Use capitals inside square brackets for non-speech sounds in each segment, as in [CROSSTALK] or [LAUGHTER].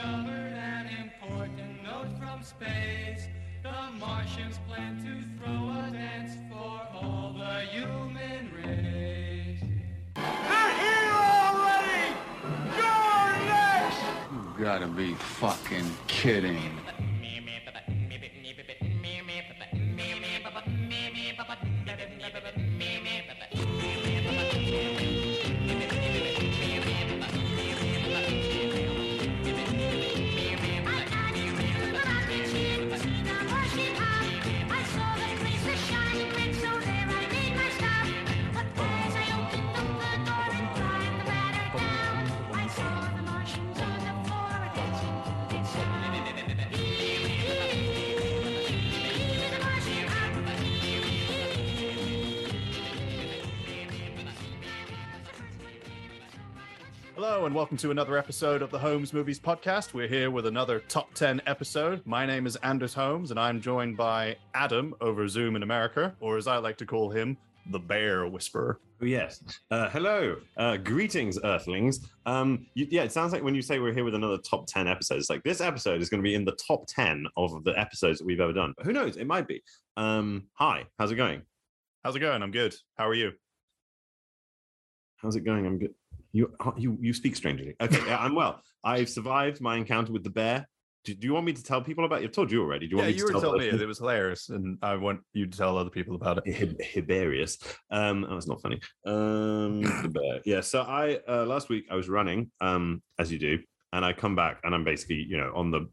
discovered an important note from space. The Martians plan to throw a dance for all the human race. They're here already! You're next! You gotta be fucking kidding. Welcome to another episode of the Holmes Movies Podcast. We're here with another top 10 episode. My name is Anders Holmes, and I'm joined by Adam over Zoom in America, or as I like to call him, the Bear Whisperer. Oh, yes. Uh, hello. Uh, greetings, Earthlings. Um, you, yeah, it sounds like when you say we're here with another top 10 episodes, like this episode is going to be in the top 10 of the episodes that we've ever done. But who knows? It might be. Um, hi, how's it going? How's it going? I'm good. How are you? How's it going? I'm good. You you you speak strangely. Okay, I'm well. I've survived my encounter with the bear. Do, do you want me to tell people about it? I've told you already. Do you want yeah, me you to were tell telling me it. It was hilarious, and I want you to tell other people about it. Hiberius. Um, oh, it's not funny. Um, the bear. Yeah. So I uh, last week I was running, um, as you do, and I come back and I'm basically you know on the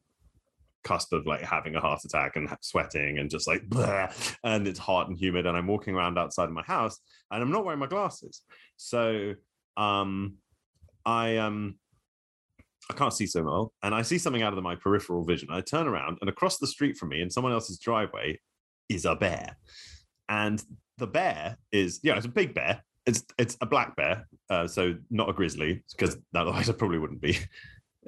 cusp of like having a heart attack and sweating and just like blah, and it's hot and humid and I'm walking around outside of my house and I'm not wearing my glasses. So um I um I can't see so well, and I see something out of my peripheral vision. I turn around, and across the street from me, in someone else's driveway, is a bear, and the bear is yeah, it's a big bear. It's it's a black bear, uh, so not a grizzly, because [LAUGHS] otherwise I probably wouldn't be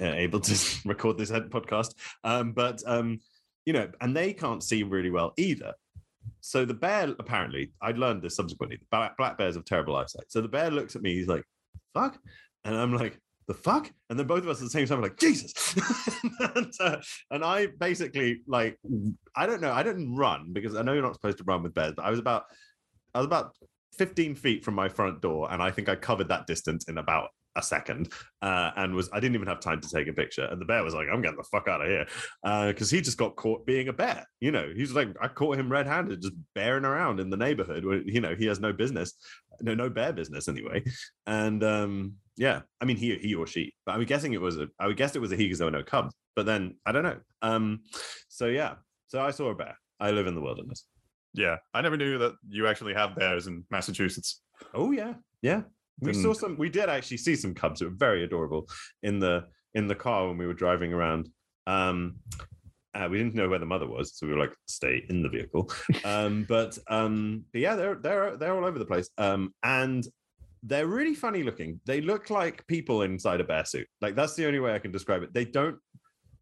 uh, able to [LAUGHS] record this podcast. Um, but um, you know, and they can't see really well either. So the bear apparently, I learned this subsequently. Black bears have terrible eyesight. So the bear looks at me. He's like, "Fuck," and I'm like, "The fuck?" And then both of us at the same time are like, "Jesus!" [LAUGHS] and, uh, and I basically like, I don't know. I didn't run because I know you're not supposed to run with bears, but I was about, I was about 15 feet from my front door, and I think I covered that distance in about a second uh, and was I didn't even have time to take a picture. And the bear was like, I'm getting the fuck out of here. Because uh, he just got caught being a bear. You know, he's like, I caught him red handed, just bearing around in the neighborhood where, you know, he has no business, no, no bear business anyway. And um, yeah, I mean, he, he or she, but I'm guessing it was a, I would guess it was a he because there were no cubs, but then I don't know. Um, so yeah, so I saw a bear. I live in the wilderness. Yeah, I never knew that you actually have bears in Massachusetts. Oh yeah, yeah. We saw some. We did actually see some cubs. It were very adorable in the in the car when we were driving around. Um, uh, we didn't know where the mother was, so we were like, "Stay in the vehicle." Um, [LAUGHS] but um, but yeah, they're they're they're all over the place. Um, and they're really funny looking. They look like people inside a bear suit. Like that's the only way I can describe it. They don't.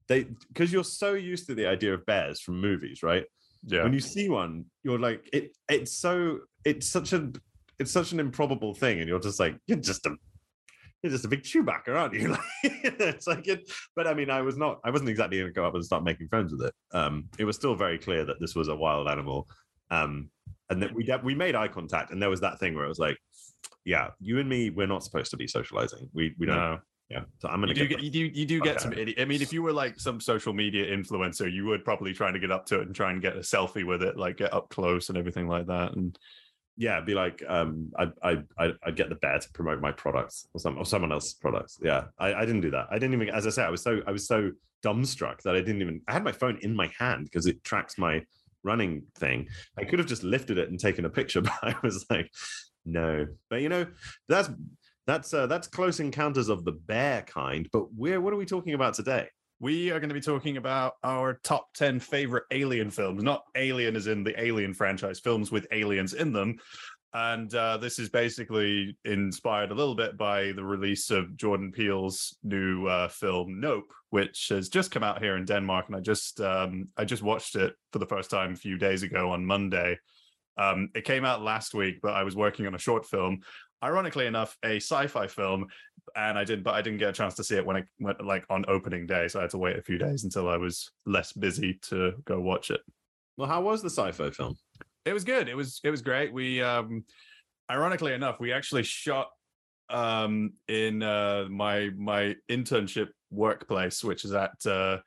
They because you're so used to the idea of bears from movies, right? Yeah, when you see one you're like it it's so it's such a it's such an improbable thing and you're just like you're just a you're just a big Chewbacca, aren't you? [LAUGHS] Like, it's like it, but I mean, I was not, I wasn't exactly going to go up and start making friends with it. Um, it was still very clear that this was a wild animal, um, and that we de- we made eye contact, and there was that thing where it was like, yeah, you and me, we're not supposed to be socializing. We we don't, no. yeah. So I'm gonna You do get get you do you do get Okay. some idiot. I mean, if you were like some social media influencer, you would probably trying to get up to it and try and get a selfie with it, like get up close and everything like that. And yeah, be like, um, I, I, I, I'd get the bear to promote my products or some or someone else's products. Yeah, I, I didn't do that. I didn't even, as I said, I was so, I was so dumbstruck that I didn't even. I had my phone in my hand because it tracks my running thing. I could have just lifted it and taken a picture, [LAUGHS] but I was like, no. But you know, that's that's uh, that's close encounters of the bear kind. But we're what are we talking about today? We are going to be talking about our top 10 favorite alien films, not alien as in the alien franchise, films with aliens in them. And uh, this is basically inspired a little bit by the release of Jordan Peele's new uh, film Nope, which has just come out here in Denmark, and I just um, I just watched it for the first time a few days ago on Monday. Um, it came out last week, but I was working on a short film. Ironically enough, a sci-fi film, and I did, but I didn't get a chance to see it when it went like on opening day, so I had to wait a few days until I was less busy to go watch it. Well, how was the sci-fi film? It was good. It was it was great. We um ironically enough, we actually shot um in uh my my internship workplace, which is at uh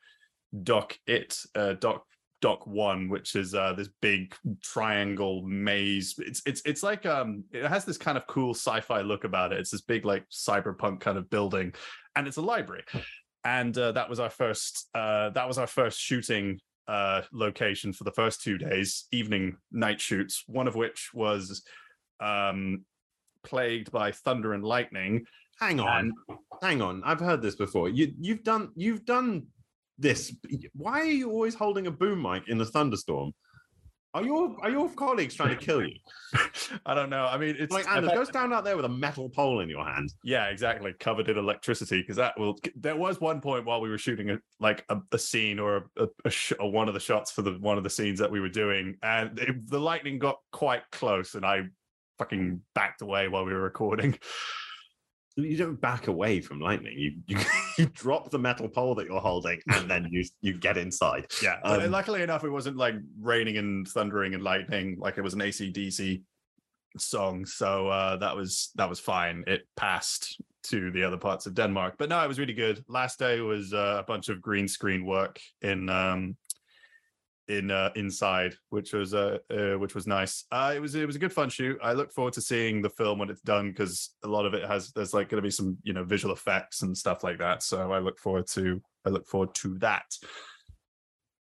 Doc It uh Doc Dokk1, which is uh this big triangle maze. It's it's it's like um it has this kind of cool sci-fi look about it. It's this big like cyberpunk kind of building, and it's a library. And uh, that was our first uh that was our first shooting uh location for the first two days, evening night shoots, one of which was um plagued by thunder and lightning. Hang on, hang on. I've heard this before. You you've done you've done this. Why are you always holding a boom mic in a thunderstorm? Are your are your colleagues trying to kill you? [LAUGHS] I don't know. I mean, it's Like Anders, go stand out there with a metal pole in your hand. yeah, exactly, covered in electricity. Because that will. There was one point while we were shooting a like a, a scene or a, a, sh- or one of the shots for the one of the scenes that we were doing, and it, the lightning got quite close, and I fucking backed away while we were recording. [LAUGHS] You don't back away from lightning. You you, [LAUGHS] you drop the metal pole that you're holding, and then you you get inside. Yeah, but Um, luckily enough, it wasn't like raining and thundering and lightning like it was an ACDC song. So uh, that was that was fine. It passed to the other parts of Denmark, but no, it was really good. Last day was uh, a bunch of green screen work in um, in uh, inside, which was uh, uh which was nice. Uh, it was it was a good fun shoot. I look forward to seeing the film when it's done because a lot of it has there's like going to be some you know visual effects and stuff like that. So I look forward to I look forward to that.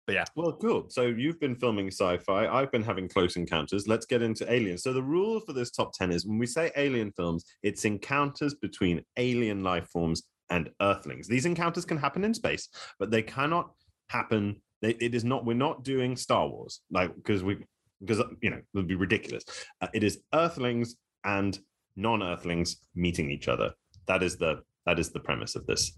But yeah, Well, cool. So you've been filming sci-fi. I've been having close encounters. Let's get into aliens. So the rule for this top 10 is when we say alien films, it's encounters between alien life forms and earthlings. These encounters can happen in space, but they cannot happen. It is not, we're not doing Star Wars, like, because we, because, you know, it would be ridiculous. Uh, it is earthlings and non-earthlings meeting each other. That is the, that is the premise of this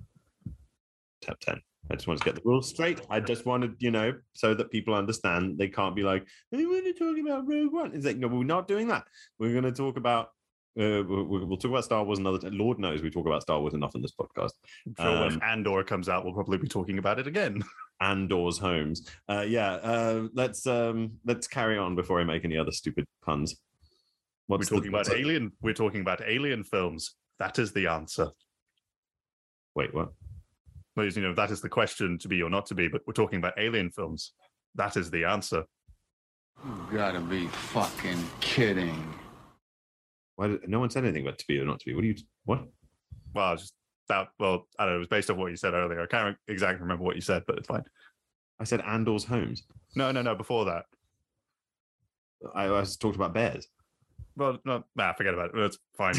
tap 10. I just wanted to get the rules straight. I just wanted, you know, so that people understand they can't be like, hey, when are you talking about Rogue One? It's like, no, we're not doing that. We're going to talk about, uh, we'll, we'll talk about Star Wars another time. Lord knows we talk about Star Wars enough in this podcast. I'm Um, when Andor comes out, we'll probably be talking about it again. [LAUGHS] Andor's homes. Uh, yeah, uh, let's um, let's carry on before I make any other stupid puns. What's we're the- talking about what's the- alien. We're talking about alien films. That is the answer. Wait, what? Well, you know, that is the question to be or not to be. But we're talking about alien films. That is the answer. You gotta be fucking kidding. Why did, no one said anything about to be or not to be? What do you? What? Well, I was just that. Well, I don't know. It was based off what you said earlier. I can't exactly remember what you said, but it's fine. I said Andor's homes. No, no, no. Before that. I, I was talked about bears. Well, no, nah, forget about it. It's fine. I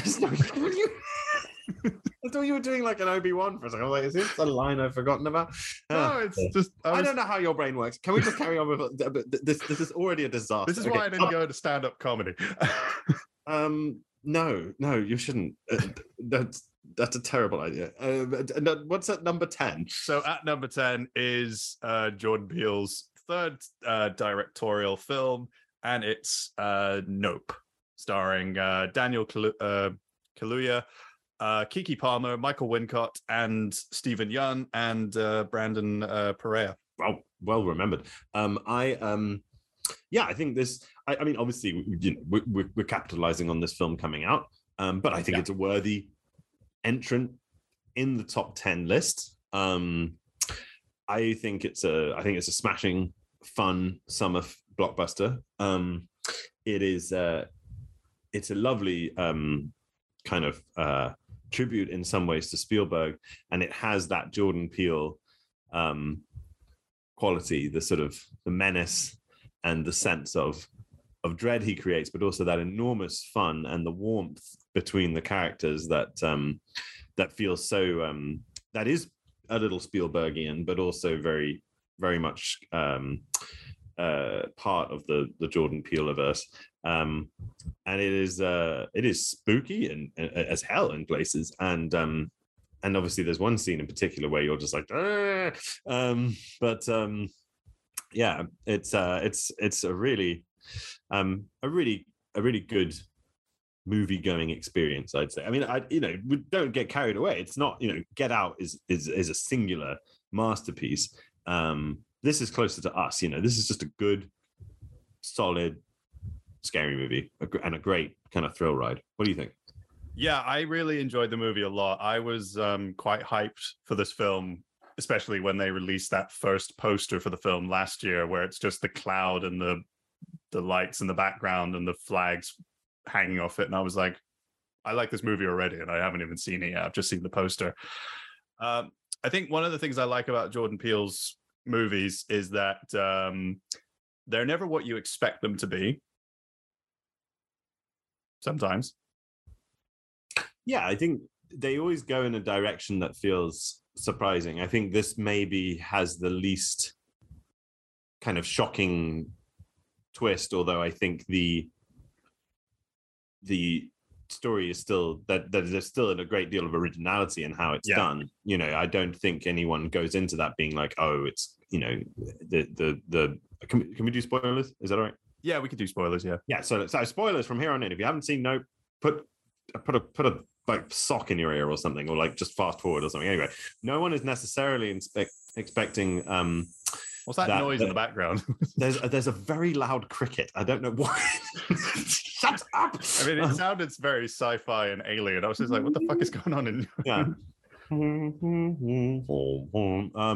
thought you were doing like an Obi Wan for a second. I was like, is this a line I've forgotten about? no, Ah. it's just. I, I don't know how your brain works. Can we just carry on with this? This is already a disaster. This is Okay. why I didn't go to stand-up comedy. Um, no, no, you shouldn't. Uh, that's that's a terrible idea. Uh, what's at number ten? So at number 10 is uh, Jordan Peele's third uh, directorial film, and it's uh, Nope, starring uh, Daniel Kalu- uh, Kaluuya, uh, Keke Palmer, Michael Wincott, and Steven Yeun, and uh, Brandon uh, Perea. Well, well remembered. Um, I um, yeah, I think this. I, I mean, obviously, you know, we, we're, we're capitalizing on this film coming out, um, but I think Yeah. it's a worthy entrant in the top ten list. Um, I think it's a. I think it's a smashing, fun summer f- blockbuster. Um, it is. Uh, it's a lovely um, kind of uh, tribute in some ways to Spielberg, and it has that Jordan Peele um, quality, the sort of the menace and the sense of of dread he creates, but also that enormous fun and the warmth between the characters that um, that feels so um, that is a little Spielbergian, but also very very much um, uh, part of the the Jordan Peeleverse. Um, and it is uh, it is spooky and, and as hell in places, and um, and obviously there's one scene in particular where you're just like, "Ah!" um, but um, yeah, it's uh, it's it's a really um, a really a really good movie going experience i'd say. I mean i you know don't get carried away. It's not you know get out is is is a singular masterpiece. Um this is closer to us you know this is just a good solid scary movie and a great kind of thrill ride. What do you think? Yeah, I really enjoyed the movie a lot. I was um, quite hyped for this film, especially when they released that first poster for the film last year, where it's just the cloud and the the lights in the background and the flags hanging off it. And I was like, I like this movie already, and I haven't even seen it yet. I've just seen the poster. Um, I think one of the things I like about Jordan Peele's movies is that um, they're never what you expect them to be. Sometimes. yeah i think they always go in a direction that feels surprising i think this maybe has the least kind of shocking twist although i think the the story is still that that there's still a great deal of originality in how it's Yeah. done you know i don't think anyone goes into that being like oh it's you know the the the can we, can we do spoilers is that all right Yeah, we could do spoilers. Yeah. yeah so so spoilers from here on in if you haven't seen no put put a put a like sock in your ear or something or like just fast forward or something anyway no one is necessarily inspect, expecting um What's that, That- noise in the background? [LAUGHS] there's a, there's a very loud cricket i don't know why [LAUGHS] shut up I mean, it sounded very sci-fi and alien. I was just like, what the fuck is going on in? [LAUGHS] yeah um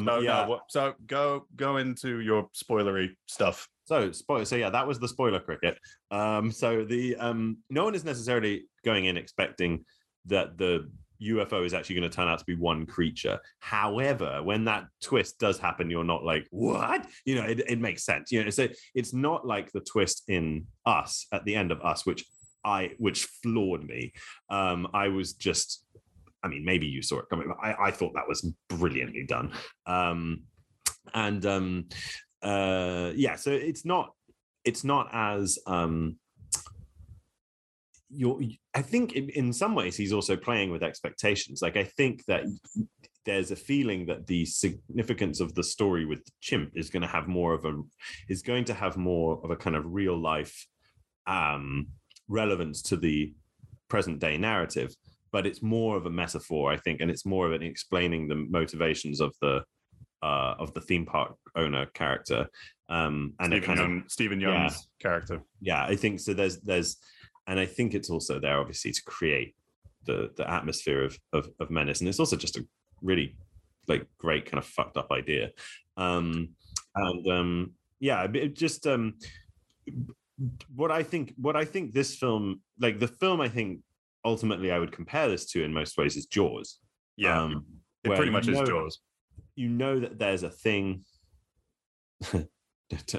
No, yeah no. So go go into your spoilery stuff. So spoiler. So yeah, that was the spoiler cricket. Um, so the um, no one is necessarily going in expecting that the UFO is actually going to turn out to be one creature. However, when that twist does happen, you're not like what? You know, it, it makes sense. You know, so it's not like the twist in Us at the end of Us, which I which floored me. Um, I was just. I mean, maybe you saw it coming. I, I thought that was brilliantly done. Um, and um, uh yeah so it's not it's not as um you're i think in, some ways he's also playing with expectations like i think that there's a feeling that the significance of the story with the chimp is going to have more of a is going to have more of a kind of real life um relevance to the present day narrative but it's more of a metaphor i think and it's more of an explaining the motivations of the uh, of the theme park owner character, um, and Stephen, kind of Steven Yeun's character. yeah, I think so. There's there's, and I think it's also there obviously to create the the atmosphere of of, of menace, and it's also just a really like great kind of fucked up idea, um, and um, yeah, it just um, what I think what I think this film like the film I think ultimately I would compare this to in most ways is Jaws. Yeah, um, it pretty much you is Jaws. you know that there's a thing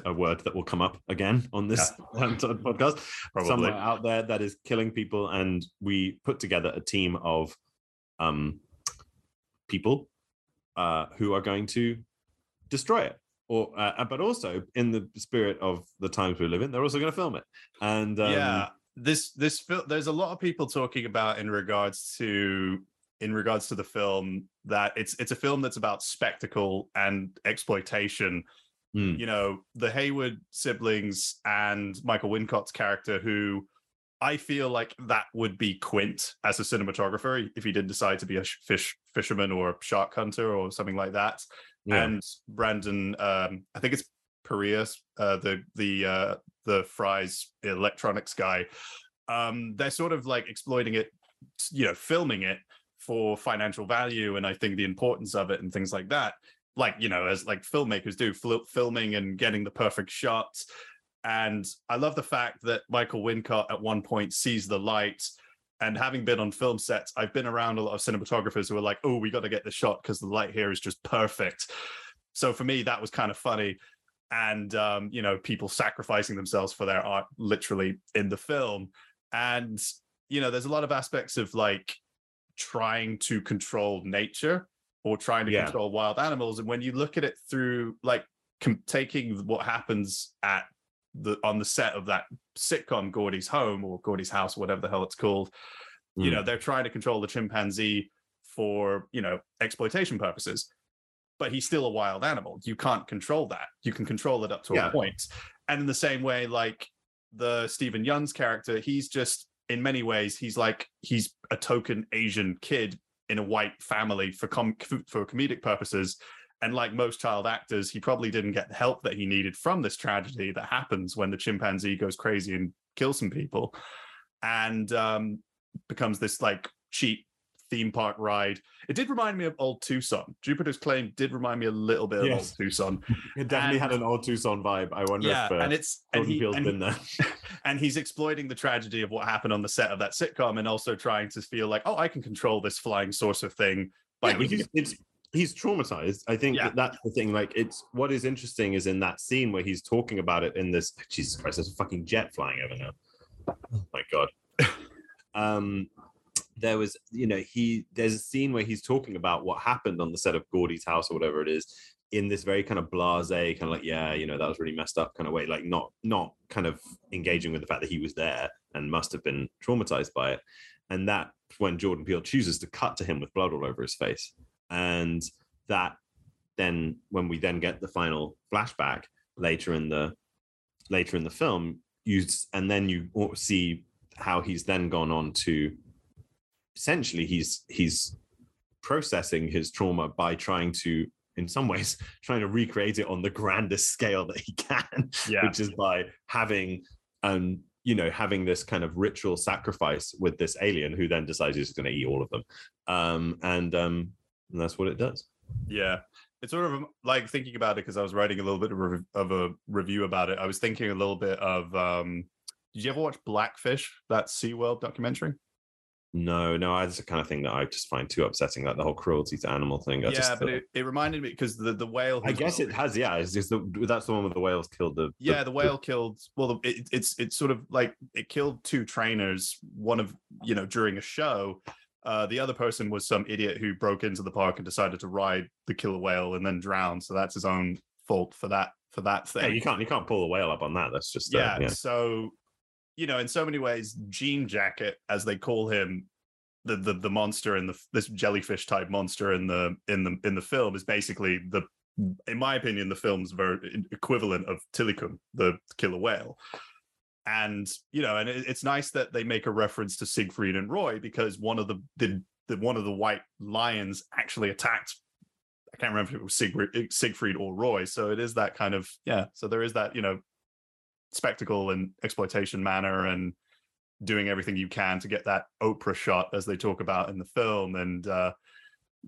a word that will come up again on this [LAUGHS] t- podcast Probably. somewhere out there that is killing people and we put together a team of um people uh who are going to destroy it or uh, but also in the spirit of the times we live in they're also going to film it and um, yeah, this this film. There's a lot of people talking about in regards to in regards to the film that it's it's a film that's about spectacle and exploitation. Hmm. You know, the Haywood siblings and Michael Wincott's character, who I feel like that would be Quint as a cinematographer if he did decide to be a fish fisherman or a shark hunter or something like that. yeah. and Brandon, um, I think it's Perea, uh, the the uh, the Fry's electronics guy. Um, they're sort of like exploiting it, you know, filming it for financial value, and I think the importance of it and things like that. Like you know, as like filmmakers do, fil- filming and getting the perfect shots. And I love the fact that Michael Wincott at one point sees the light. And having been on film sets, I've been around a lot of cinematographers who are like, "Oh, we got to get the shot because the light here is just perfect." So for me, that was kind of funny, and um, you know, people sacrificing themselves for their art, literally in the film. And you know, there's a lot of aspects of like trying to control nature or trying to Yeah. control wild animals, and when you look at it through like com- taking what happens at the on the set of that sitcom Gordy's home or Gordy's house, whatever the hell it's called, you Mm. know, they're trying to control the chimpanzee for, you know, exploitation purposes. But he's still a wild animal. You can't control that. You can control it up to Yeah. a point. And in the same way, like the Steven Yeun's character, he's just in many ways he's like he's a token Asian kid in a white family for com- for comedic purposes. And like most child actors, he probably didn't get the help that he needed from this tragedy that happens when the chimpanzee goes crazy and kills some people, and um, becomes this like cheap theme park ride. It did remind me of old Tucson. Jupiter's Claim did remind me a little bit of old Tucson. [LAUGHS] It definitely And- had an old Tucson vibe. I wonder yeah, if uh, and it's and he, Peele's and, been there. [LAUGHS] and he's exploiting the tragedy of what happened on the set of that sitcom, and also trying to feel like, oh, I can control this flying saucer thing. By Yeah, he's, it's, he's traumatized. I think Yeah. that that's the thing. Like, it's what is interesting is in that scene where he's talking about it in this. Jesus Christ, there's a fucking jet flying over now. Oh my god. [LAUGHS] um, there was, you know, he there's a scene where he's talking about what happened on the set of Gordy's house or whatever it is, in this very kind of blasé, kind of like, yeah, you know, that was really messed up kind of way, like not not kind of engaging with the fact that he was there and must have been traumatized by it. And that when Jordan Peele chooses to cut to him with blood all over his face. And that then when we then get the final flashback later in the later in the film, you and then you see how he's then gone on to essentially he's he's processing his trauma by trying to in some ways [LAUGHS] trying to recreate it on the grandest scale that he can [LAUGHS] yeah, which is by having um you know having this kind of ritual sacrifice with this alien who then decides he's going to eat all of them um and um and that's what it does yeah. It's sort of like thinking about it because I was writing a little bit of, of a review about it. I was thinking a little bit of. um Did you ever watch Blackfish? That SeaWorld documentary? No no that's the kind of thing that i just find too upsetting like the whole cruelty to animal thing. I yeah, just, but it, it reminded me because the the whale. i guess it has yeah it's just the, that's the one where the whales killed the yeah the whale killed well the- it, it's it's sort of like it killed two trainers one of you know during a show. Uh the other person was some idiot who broke into the park and decided to ride the killer whale and then drowned so that's his own fault for that for that yeah, thing. you can't you can't pull the whale up on that that's just uh, yeah, yeah. so you know in so many ways jean jacket as they call him the the, the monster in the this jellyfish type monster in the in the in the film is basically the in my opinion the film's very equivalent of tilikum the killer whale and you know and it, it's nice that they make a reference to siegfried and roy because one of the the, the one of the white lions actually attacked I can't remember if it was Siegfried, Siegfried or Roy. So it is that kind of yeah. So there is that you know spectacle and exploitation manner and doing everything you can to get that Oprah shot as they talk about in the film. And uh,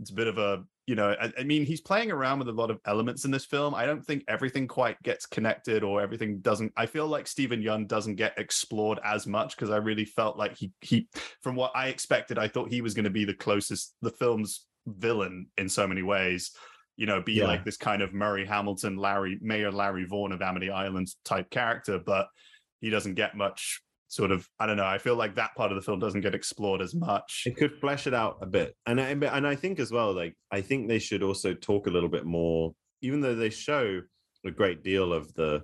it's a bit of a you know I, I mean he's playing around with a lot of elements in this film. I don't think everything quite gets connected or everything doesn't. I feel like Steven Yeun doesn't get explored as much because I really felt like he he from what I expected, I thought he was going to be the closest the film's villain in so many ways you know, be Yeah. like this kind of Murray Hamilton, Larry, Mayor Larry Vaughan of Amity Island type character, but he doesn't get much sort of, I don't know. I feel like that part of the film doesn't get explored as much. it could flesh it out a bit and I, and I think as well like I think they should also talk a little bit more even though they show a great deal of the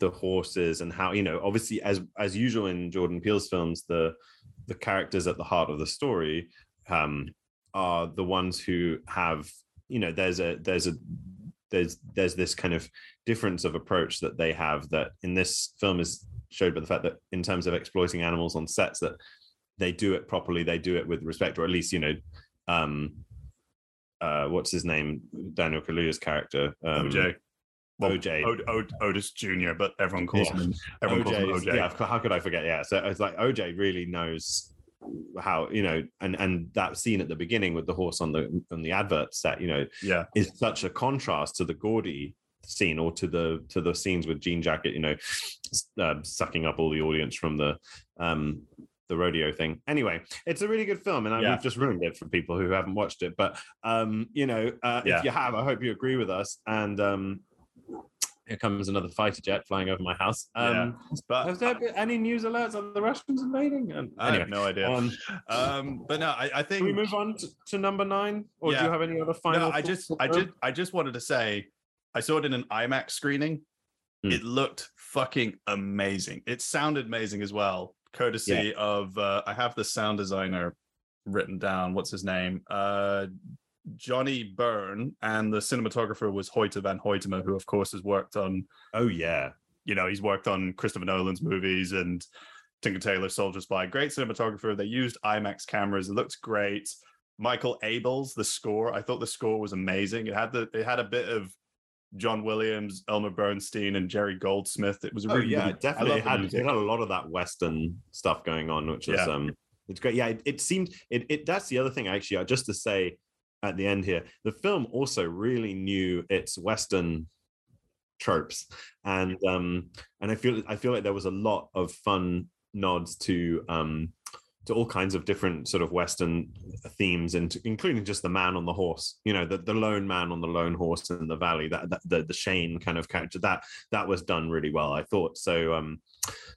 the horses and how you know obviously as as usual in Jordan Peele's films the the characters at the heart of the story um are the ones who have you know there's a there's a there's there's this kind of difference of approach that they have that in this film is showed by the fact that in terms of exploiting animals on sets that they do it properly they do it with respect or at least you know um uh what's his name daniel kaluuya's character um OJ. Well, OJ. Od- Od- Otis Jr., but everyone calls Yeah. him everyone calls him OJ, yeah how could i forget yeah so it's like oj really knows how you know and and that scene at the beginning with the horse on the on the advert set you know Yeah. is such a contrast to the gaudy scene or to the to the scenes with Jean Jacket, you know, uh, sucking up all the audience from the um the rodeo thing. Anyway, it's a really good film, and I, Yeah. we've just ruined it for people who haven't watched it. But um, you know, uh, Yeah. if you have, I hope you agree with us. And um, here comes another fighter jet flying over my house. Um, But Has there been any news alerts on the Russians invading? And I anyway, have no idea. um, Um, but no, I, I think we move on to, to number nine, or do you have any other final? no, I just, I just, I just wanted to say, I saw it in an IMAX screening. Hmm. It looked fucking amazing. It sounded amazing as well, courtesy of. Uh, I have the sound designer written down. What's his name? Uh, Johnnie Burn, and the cinematographer was Hoyte van Hoytema, who of course has worked on Oh yeah, you know, he's worked on Christopher Nolan's movies and Tinker Tailor Soldier Spy. Great cinematographer. They used IMAX cameras. It looked great. Michael Abels, the score. I thought the score was amazing. It had the it had a bit of John Williams, Elmer Bernstein, and Jerry Goldsmith. It was a Oh really yeah, really- it definitely had, it had a lot of that Western stuff going on, which is Yeah. um it's great. Yeah, it, it seemed it, it that's the other thing actually, just to say at the end here, the film also really knew its Western tropes. And um and I feel I feel like there was a lot of fun nods to um to all kinds of different sort of Western themes, and including just the man on the horse, you know, the, the lone man on the lone horse in the valley, that, that the, the Shane kind of character, that that was done really well, I thought. So um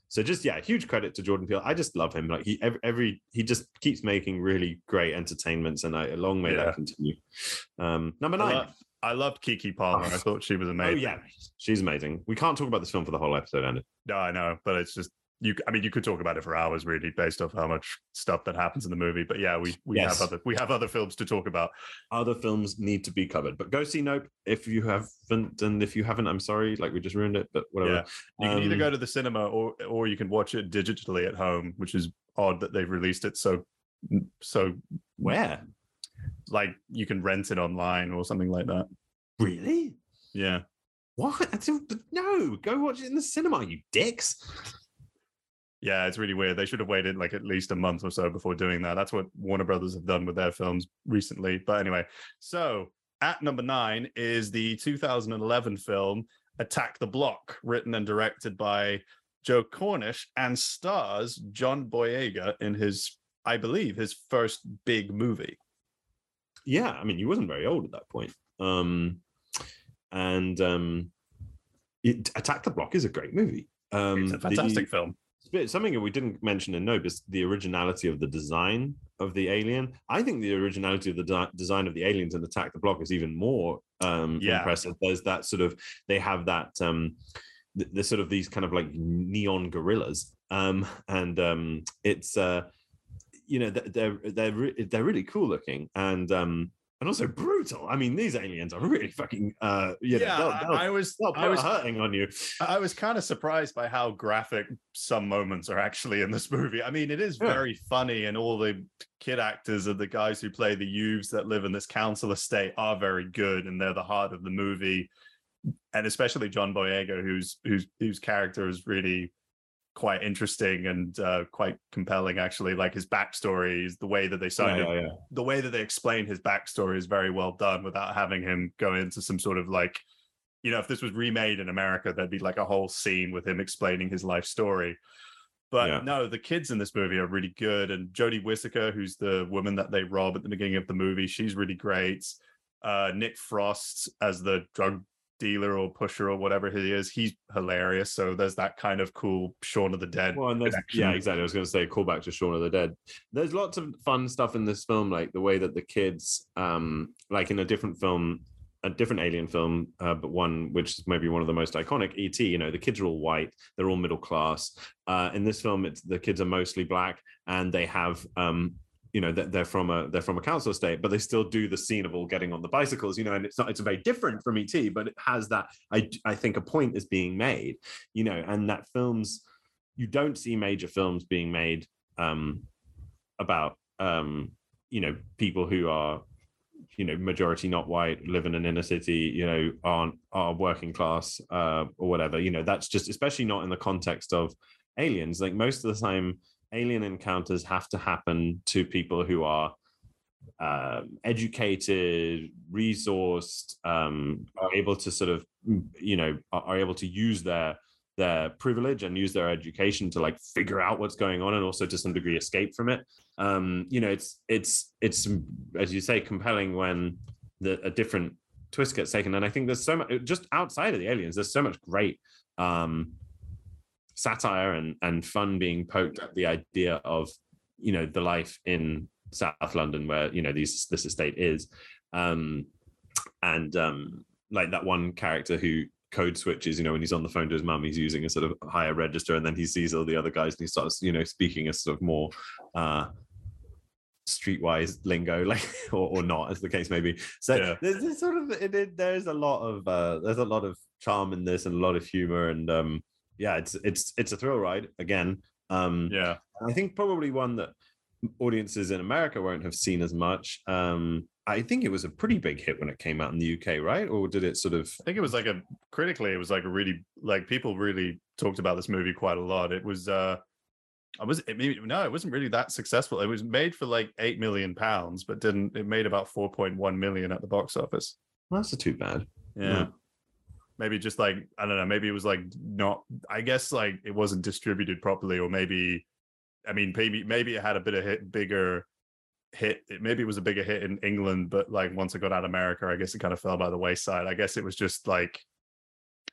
so just yeah, huge credit to Jordan Peele. I just love him. Like he every, every he just keeps making really great entertainments, and I long may Yeah. that continue. Um number I, nine. lo- I loved Keke Palmer. I thought she was amazing. Oh yeah, she's amazing. We can't talk about this film for the whole episode, Andy. No, I know, but it's just you. I mean, you could talk about it for hours, really, based off how much stuff that happens in the movie. But yeah, we we Yes. have other we have other films to talk about. Other films need to be covered, but go see Nope if you haven't, and if you haven't, I'm sorry, like we just ruined it, but whatever. Yeah. You can either Um, go to the cinema or or you can watch it digitally at home, which is odd that they've released it so so Where like you can rent it online or something like that. really? Yeah. What? No, go watch it in the cinema, you dicks. Yeah, it's really weird. They should have waited like at least a month or so before doing that. That's what Warner Brothers have done with their films recently. But anyway, so at number nine is the 2011 film Attack the Block, written and directed by Joe Cornish and stars John Boyega in his, I believe, his first big movie. Yeah, I mean, he wasn't very old at that point. Um, and um, it, Attack the Block is a great movie. Um, It's a the- fantastic film. Something that we didn't mention in is the originality of the design of the alien. I think the originality of the de- design of the aliens in Attack the Block is even more um, Yeah. impressive. There's that sort of they have that um, th- there's sort of these kind of like neon gorillas, um, and um, it's uh, you know they're they're re- they're really cool looking and um, and also brutal. I mean, these aliens are really fucking uh, you know, yeah, they'll, I- they'll, I was I was hurting on you. I was kind of surprised by how graphic some moments are actually in this movie. I mean, it is Yeah. very funny, and all the kid actors and the guys who play the youths that live in this council estate are very good, and they're the heart of the movie. And especially John Boyega, whose whose whose character is really quite interesting and uh, quite compelling. Actually, like his backstory, the way that they Yeah, signed yeah, yeah. the way that they explain his backstory is very well done without having him go into some sort of like you know if this was remade in america there'd be like a whole scene with him explaining his life story but no the kids in this movie are really good and jodie whittaker who's the woman that they rob at the beginning of the movie she's really great uh nick frost as the drug dealer or pusher or whatever he is he's hilarious so there's that kind of cool shaun of the dead Well, yeah, exactly. I was going to say call back to Shaun of the Dead. There's lots of fun stuff in this film, like the way that the kids, um, like in a different film, a different alien film, uh, but one which is maybe one of the most iconic, ET. You know, the kids are all white, they're all middle class. Uh, in this film, it's the kids are mostly black, and they have. Um, you know that they're from a they're from a council estate, but they still do the scene of all getting on the bicycles. You know, and it's not it's very different from ET, but it has that. I I think a point is being made. You know, and that films you don't see major films being made um, about um, you know people who are you know majority not white live in an inner city you know aren't are working class uh, or whatever you know that's just especially not in the context of aliens like most of the time alien encounters have to happen to people who are um, educated, resourced, um, are able to sort of, you know, are, are able to use their their privilege and use their education to like figure out what's going on and also to some degree escape from it. Um, you know, it's it's it's as you say, compelling when the a different twist gets taken. And I think there's so much just outside of the aliens, there's so much great um satire and and fun being poked at the idea of you know the life in South London where you know these this estate is, um, and um, like that one character who code switches. You know, when he's on the phone to his mum, he's using a sort of higher register, and then he sees all the other guys and he starts you know speaking a sort of more. Uh, streetwise lingo [LAUGHS] like or, or not as the case may be so Yeah. there's this sort of it, it, there's a lot of uh there's a lot of charm in this and a lot of humor and um yeah, it's it's it's a thrill ride again. Um, Yeah. I think probably one that audiences in America won't have seen as much. Um, I think it was a pretty big hit when it came out in the UK, right? Or did it sort of? I think it was like a critically, it was like a really like people really talked about this movie quite a lot. It was uh I was it maybe no, it wasn't really that successful. It was made for like eight million pounds, but didn't it made about four point one million at the box office. That's not too bad. Yeah. Yeah. Maybe just like I don't know, maybe it was like not I guess like it wasn't distributed properly, or maybe I mean maybe maybe it had a bit of hit bigger hit it, maybe it was a bigger hit in England, but like once it got out of America, I guess it kind of fell by the wayside. I guess it was just like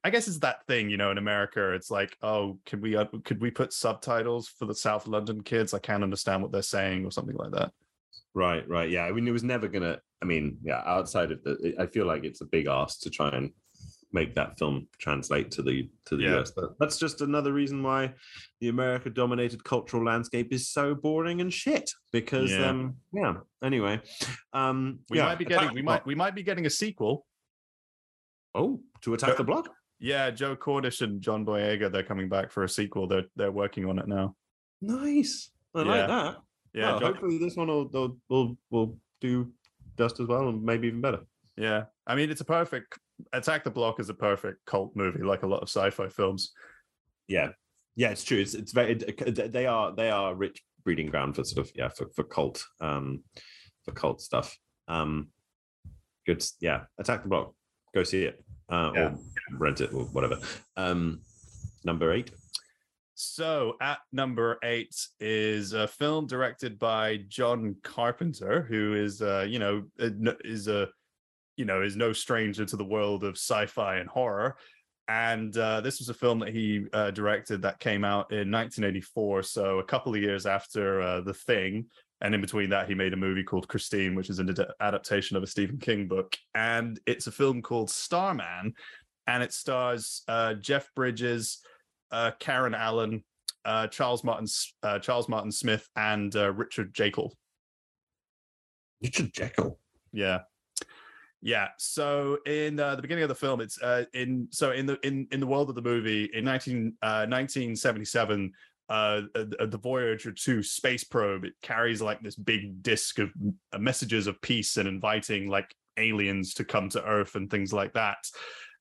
I guess it's that thing, you know, in America, it's like, oh, could we uh, could we put subtitles for the South London kids? I can't understand what they're saying, or something like that. Right, right. Yeah. I mean, it was never gonna. I mean, yeah. Outside of the, I feel like it's a big ask to try and make that film translate to the to the Yeah. US. But that's just another reason why the America-dominated cultural landscape is so boring and shit. Because, Yeah. um, yeah. Anyway, um, We yeah, might be getting the we might we might be getting a sequel. Oh, to attack the block. Yeah, Joe Cornish and John Boyega, they're coming back for a sequel. They're they're working on it now. Nice. I Yeah. like that. Yeah, Well, John- hopefully this one will, will will will do just as well and maybe even better. yeah. I mean, it's a perfect Attack the Block is a perfect cult movie, like a lot of sci-fi films. Yeah, yeah, it's true. It's it's very it- they are they are rich breeding ground for sort of yeah for for cult um for cult stuff. Um, good. Yeah, attack the block. Go see it uh, Yeah. or rent it or whatever. Um, number eight. So at number eight is a film directed by John Carpenter, who is uh, you know uh, is a you know is no stranger to the world of sci-fi and horror. And uh, this was a film that he uh, directed that came out in 1984, so a couple of years after uh, The Thing. And in between that, he made a movie called Christine, which is an ad- adaptation of a Stephen King book. And it's a film called Starman, and it stars uh, Jeff Bridges, uh, Karen Allen, uh, Charles Martin, uh, Charles Martin Smith, and uh, Richard Jaeckel. Richard Jaeckel. Yeah, yeah. So in uh, the beginning of the film, it's uh, in so in the in in the world of the movie in 19, uh, 1977. Uh, uh, the Voyager 2 space probe it carries like this big disc of uh, messages of peace and inviting like aliens to come to Earth and things like that.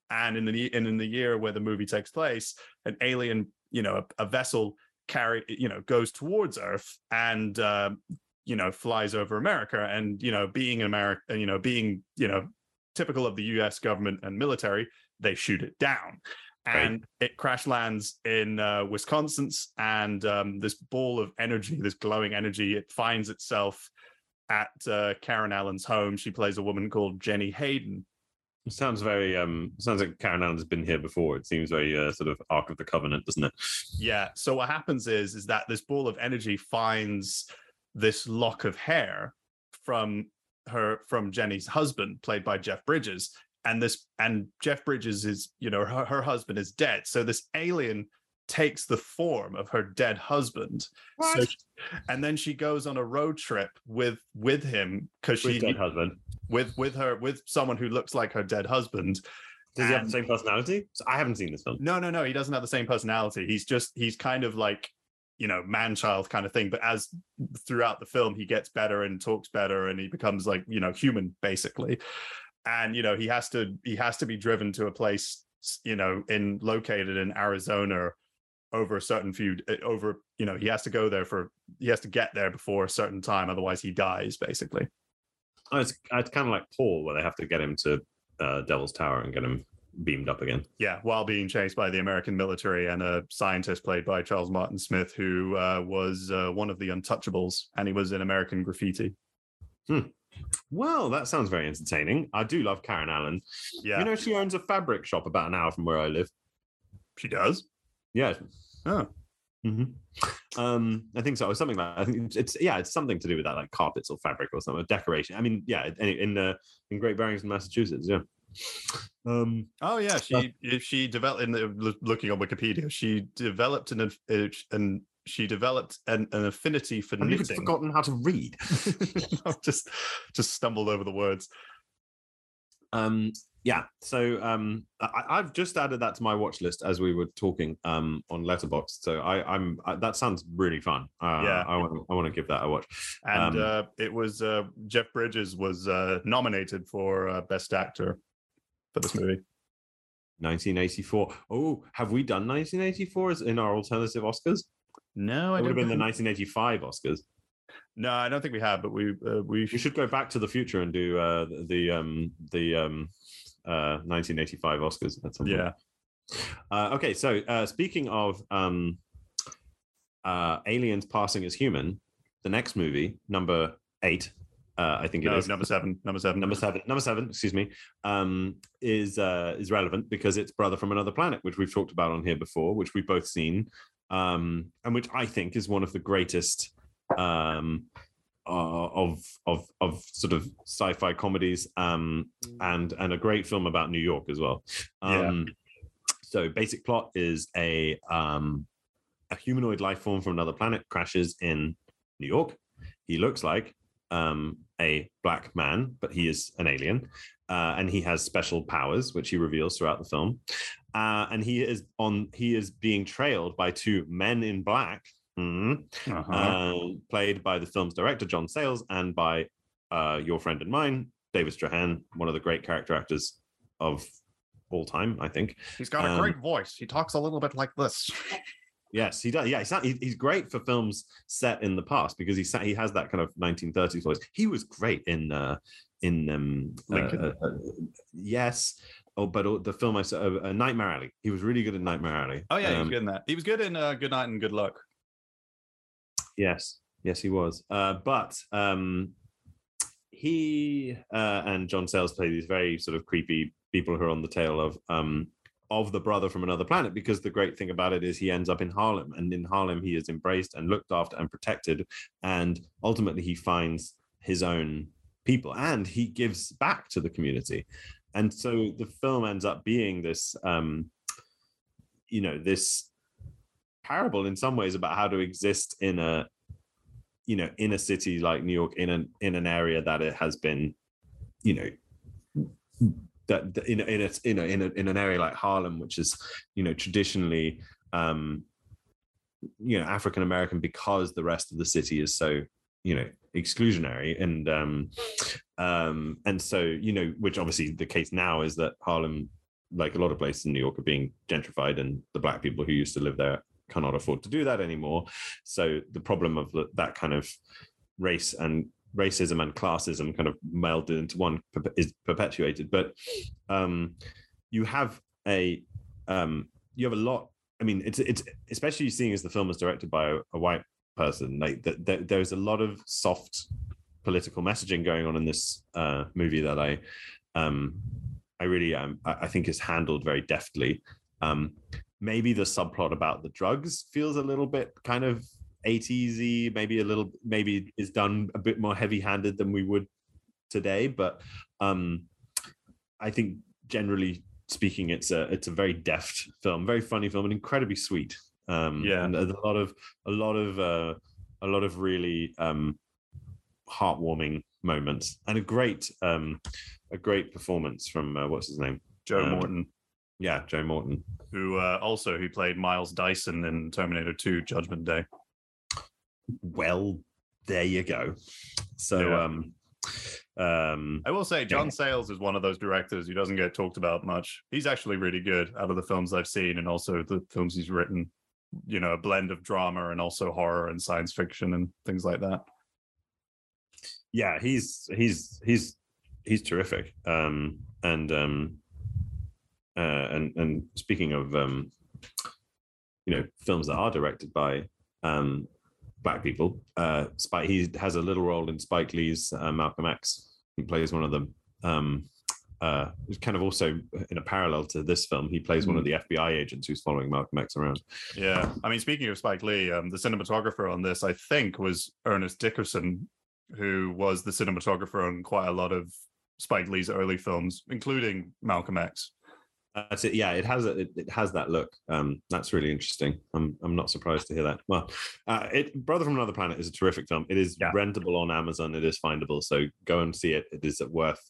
And in the and in the year where the movie takes place, an alien, you know, a, a vessel carry, you know, goes towards Earth and um, you know flies over America. And you know, being an American, you know, being you know typical of the U.S. government and military, they shoot it down. Right. And it crash lands in uh, Wisconsin's, and um, this ball of energy, this glowing energy, it finds itself at uh, Karen Allen's home. She plays a woman called Jenny Hayden, It sounds very um sounds like Karen Allen's been here before. It seems very uh, sort of Ark of the Covenant, doesn't it? Yeah. So what happens is is that this ball of energy finds this lock of hair from her from Jenny's husband, played by Jeff Bridges, and this and Jeff Bridges is you know her, her husband is dead. So this alien takes the form of her dead husband. So she- and then she goes on a road trip with with him because With she dead husband. with with her with someone who looks like her dead husband. Does he have the same personality? So I haven't seen this film. No, no, no. He doesn't have the same personality. He's just he's kind of like you know man child kind of thing. But as throughout the film, he gets better and talks better, and he becomes like you know human basically. And you know he has to he has to be driven to a place you know in located in Arizona over a certain few uh, over you know he has to go there for he has to get there before a certain time otherwise he dies basically Oh, it's it's kind of like Paul, where they have to get him to uh, Devil's Tower and get him beamed up again. Yeah, while being chased by the American military and a scientist played by Charles Martin Smith, who uh, was uh, one of the Untouchables, and he was in American Graffiti. Hmm. Well, that sounds very entertaining. I do love Karen Allen. Yeah, You know, she owns a fabric shop about an hour from where I live. she does. Yeah. Oh, hmm Um, I think so. Or something like I think it's, yeah, it's something to do with that, like carpets or fabric or something, decoration. I mean, yeah, in in, uh, in Great Barrington, Massachusetts. Yeah. Um, oh yeah. She if she developed in the, looking on Wikipedia, she developed an uh, and she developed an, an affinity for I've knitting. forgotten how to read. [LAUGHS] I've just just stumbled over the words. Um, yeah so um I, i've just added that to my watch list as we were talking um on Letterboxd so i i'm I, that sounds really fun uh, Yeah. i want i want to give that a watch And Um, uh, it was uh, Jeff Bridges was uh, nominated for uh, best actor for this movie. 1984 oh have we done 1984 as in our alternative oscars No, it would have don't. been the 1985 oscars No, I don't think we have, but we uh, we we should go back to the future and do uh the um the um uh 1985 oscars at some yeah. Uh, okay, so uh, speaking of um, uh, aliens passing as human, the next movie, number eight, uh, I think it No, is number seven. Number seven. number seven, number seven, excuse me, um, is uh, is relevant because it's Brother from Another Planet, which we've talked about on here before, which we've both seen, um, and which I think is one of the greatest um, uh, of of of sort of sci-fi comedies, um, and and a great film about New York as well. Yeah. Um, So, basic plot is a um, a humanoid life form from another planet crashes in New York. He looks like um, a black man, but he is an alien, uh, and he has special powers, which he reveals throughout the film. Uh, and he is on. He is being trailed by two men in black, mhm, Uh-huh. uh, played by the film's director John Sayles and by uh, your friend and mine, David Strathairn, one of the great character actors of all time, I think. He's got a um, great voice. He talks a little bit like this. [LAUGHS] Yes, he does. Yeah, he's, he's great for films set in the past because he sa- he has that kind of 1930s voice. He was great in uh, in um, uh, Lincoln. uh, uh, yes, oh, but uh, the film I saw, uh, uh, Nightmare Alley. He was really good in Nightmare Alley. Oh yeah, he was Um, good in that. He was good in uh, Good Night and Good Luck. Yes, yes, he was. Uh, but um, he uh, and John Sayles play these very sort of creepy people who are on the tail of um, of the brother from another planet. Because the great thing about it is he ends up in Harlem, and in Harlem he is embraced and looked after and protected, and ultimately he finds his own people and he gives back to the community. And so the film ends up being this, um, you know, this parable in some ways about how to exist in a you know in a city like new york in an in an area that it has been you know that in in a, in a, in, a, in an area like harlem which is you know traditionally um you know african american because the rest of the city is so you know exclusionary and um um and so you know which obviously the case now is that harlem like a lot of places in new york are being gentrified and the black people who used to live there cannot afford to do that anymore. So the problem of that kind of race and racism and classism kind of melded into one is perpetuated. But um, you have a um, you have a lot. I mean, it's it's especially seeing as the film is directed by a, a white person. Like that, that, there's a lot of soft political messaging going on in this uh, movie that I um, I really um, I think is handled very deftly. Um, maybe the subplot about the drugs feels a little bit kind of 80s maybe a little maybe is done a bit more heavy handed than we would today but um i think generally speaking it's a it's a very deft film very funny film and incredibly sweet um Yeah. and a lot of a lot of uh a lot of really um heartwarming moments and a great um a great performance from uh, what's his name Joe Um, Morton, yeah joe morton who uh, also who played Miles Dyson in Terminator 2: Judgment Day. Well there you go so Yeah. um um I will say, John Yeah. Sayles is one of those directors who doesn't get talked about much. He's actually really good out of the films I've seen, and also the films he's written. You know, a blend of drama and also horror and science fiction and things like that. yeah he's he's he's he's terrific um and um uh and and speaking of um you know films that are directed by um black people. Uh spike he has a little role in spike lee's uh, malcolm x. He plays one of them. Um uh kind of also in a parallel to this film he plays one of the fbi agents who's following malcolm x around. Yeah, I mean, speaking of Spike Lee, um, the cinematographer on this, I think, was Ernest Dickerson, who was the cinematographer on quite a lot of Spike Lee's early films, including Malcolm X. That's it. Yeah, it has a, it, it has that look. Um, that's really interesting. I'm I'm not surprised to hear that. Well, uh, it Brother from Another Planet is a terrific film. It is Yeah. rentable on Amazon. It is findable. So go and see it. It is worth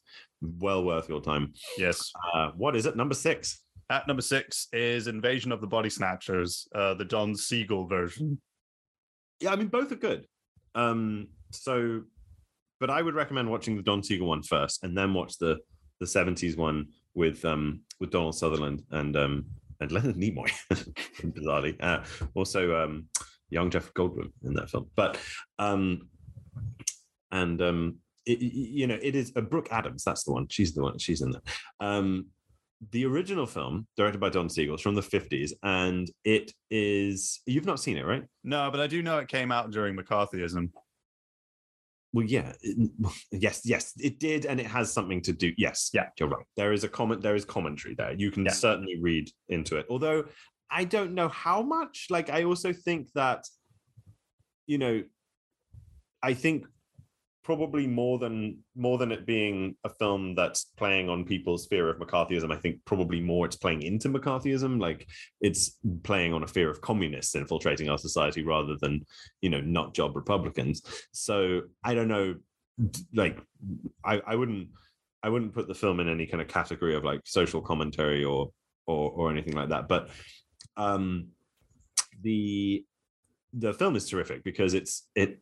well worth your time. Yes. Uh, what is it? Number six. At number six is Invasion of the Body Snatchers, uh, the Don Siegel version. Yeah, I mean both are good. Um, so, but I would recommend watching the Don Siegel one first, and then watch the the '70s one with um with Donald Sutherland and um and Leonard Nimoy, [LAUGHS] bizarrely. Uh, also, um, young Jeff Goldblum in that film. But um, and um, it, you know, it is a Brooke Adams. That's the one. She's the one. She's in there. Um, the original film, directed by Don Siegel, is from the 50s, and it is. You've not seen it, right? No, but I do know it came out during McCarthyism. Well, yeah, it- [LAUGHS] yes, yes, it did, and it has something to do. Yes, Yeah. you're right. There is a comment. There is commentary there. You can Yeah. certainly read into it. Although I don't know how much. Like, I also think that, you know, I think probably more than more than it being a film that's playing on people's fear of McCarthyism. I think probably more it's playing into McCarthyism. Like it's playing on a fear of communists infiltrating our society rather than you know not job Republicans. So I don't know. Like I, I wouldn't I wouldn't put the film in any kind of category of like social commentary or or or anything like that. But um the the film is terrific because it's it,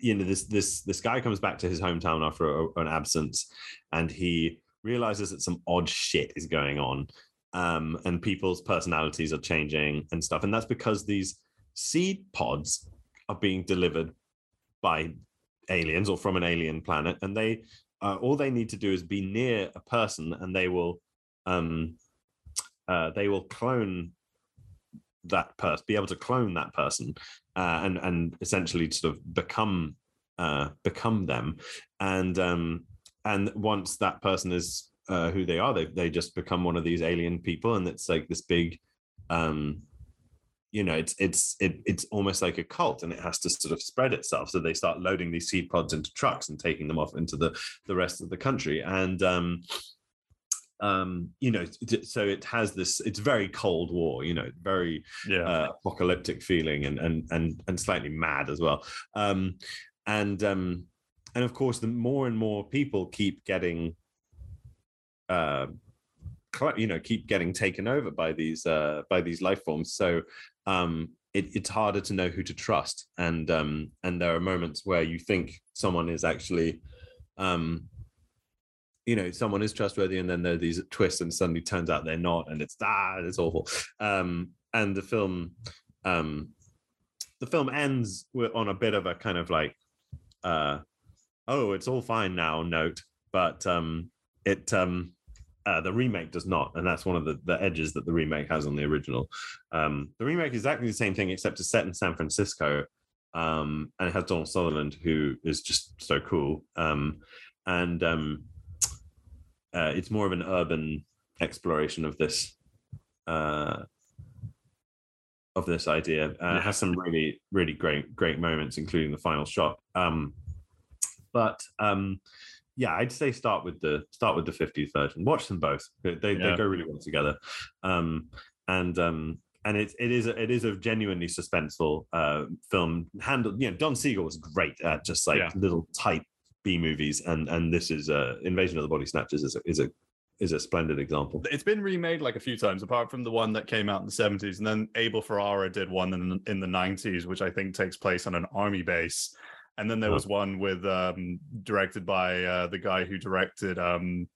you know this this this guy comes back to his hometown after a, an absence and he realizes that some odd shit is going on um and people's personalities are changing and stuff and that's because these seed pods are being delivered by aliens or from an alien planet and they uh, all they need to do is be near a person and they will um uh, they will clone that person be able to clone that person uh, and and essentially sort of become uh, become them. And um and once that person is uh, who they are they, they just become one of these alien people and it's like this big um you know it's it's it, it's almost like a cult and it has to sort of spread itself. So they start loading these seed pods into trucks and taking them off into the the rest of the country. And um um you know so it has this it's very cold war you know very Yeah. uh, apocalyptic feeling and and and and slightly mad as well. Um and um and of course the more and more people keep getting uh you know keep getting taken over by these uh by these life forms. So um it, it's harder to know who to trust. And um and there are moments where you think someone is actually um you know someone is trustworthy and then there are these twists and suddenly turns out they're not and it's ah it's awful um and the film um the film ends on a bit of a kind of like uh oh it's all fine now note but um it um uh, the remake does not, and that's one of the, the edges that the remake has on the original. Um, the remake is exactly the same thing, except it's set in San Francisco, um, and it has Donald Sutherland, who is just so cool. Um, and um, uh, it's more of an urban exploration of this uh, of this idea. Uh, It has some really, really great, great moments, including the final shot. Um, but um, yeah, I'd say start with the start with the 50th version. Watch them both; they they, they go really well together. Um, and um, and it, it is a, it is a genuinely suspenseful uh, film. Handled, you know, Don Siegel was great at just like Yeah. little tight B movies, and and this is uh, Invasion of the Body Snatchers is a, is a is a splendid example. It's been remade like a few times, apart from the one that came out in the 70s. And then Abel Ferrara did one in, in the 90s, which I think takes place on an army base. And then there Oh. was one with um, directed by uh, the guy who directed um,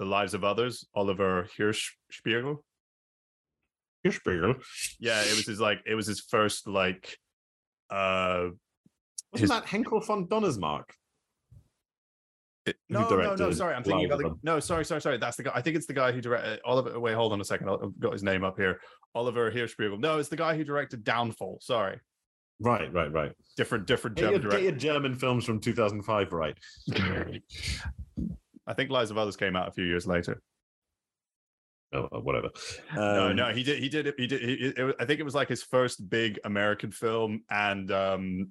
The Lives of Others, Oliver Hirschbiegel. Hirschberger. Yeah, it was his like it was his first like uh Wasn't His- that Henckel von Donnersmarck? It- no, no, no. Sorry, I'm thinking about the, no. Sorry, sorry, sorry. That's the guy. I think it's the guy who directed Oliver. Wait, hold on a second. I've got his name up here. Oliver Hirschbiegel. No, it's the guy who directed Downfall. Sorry, Right, right, right. different, different Get your, German get your. German films from 2005 right. [LAUGHS] I think Lives of Others came out a few years later. Oh, whatever. no, Um, no, he did. He did. it- He did. He, it, I think it was like his first big American film, and um,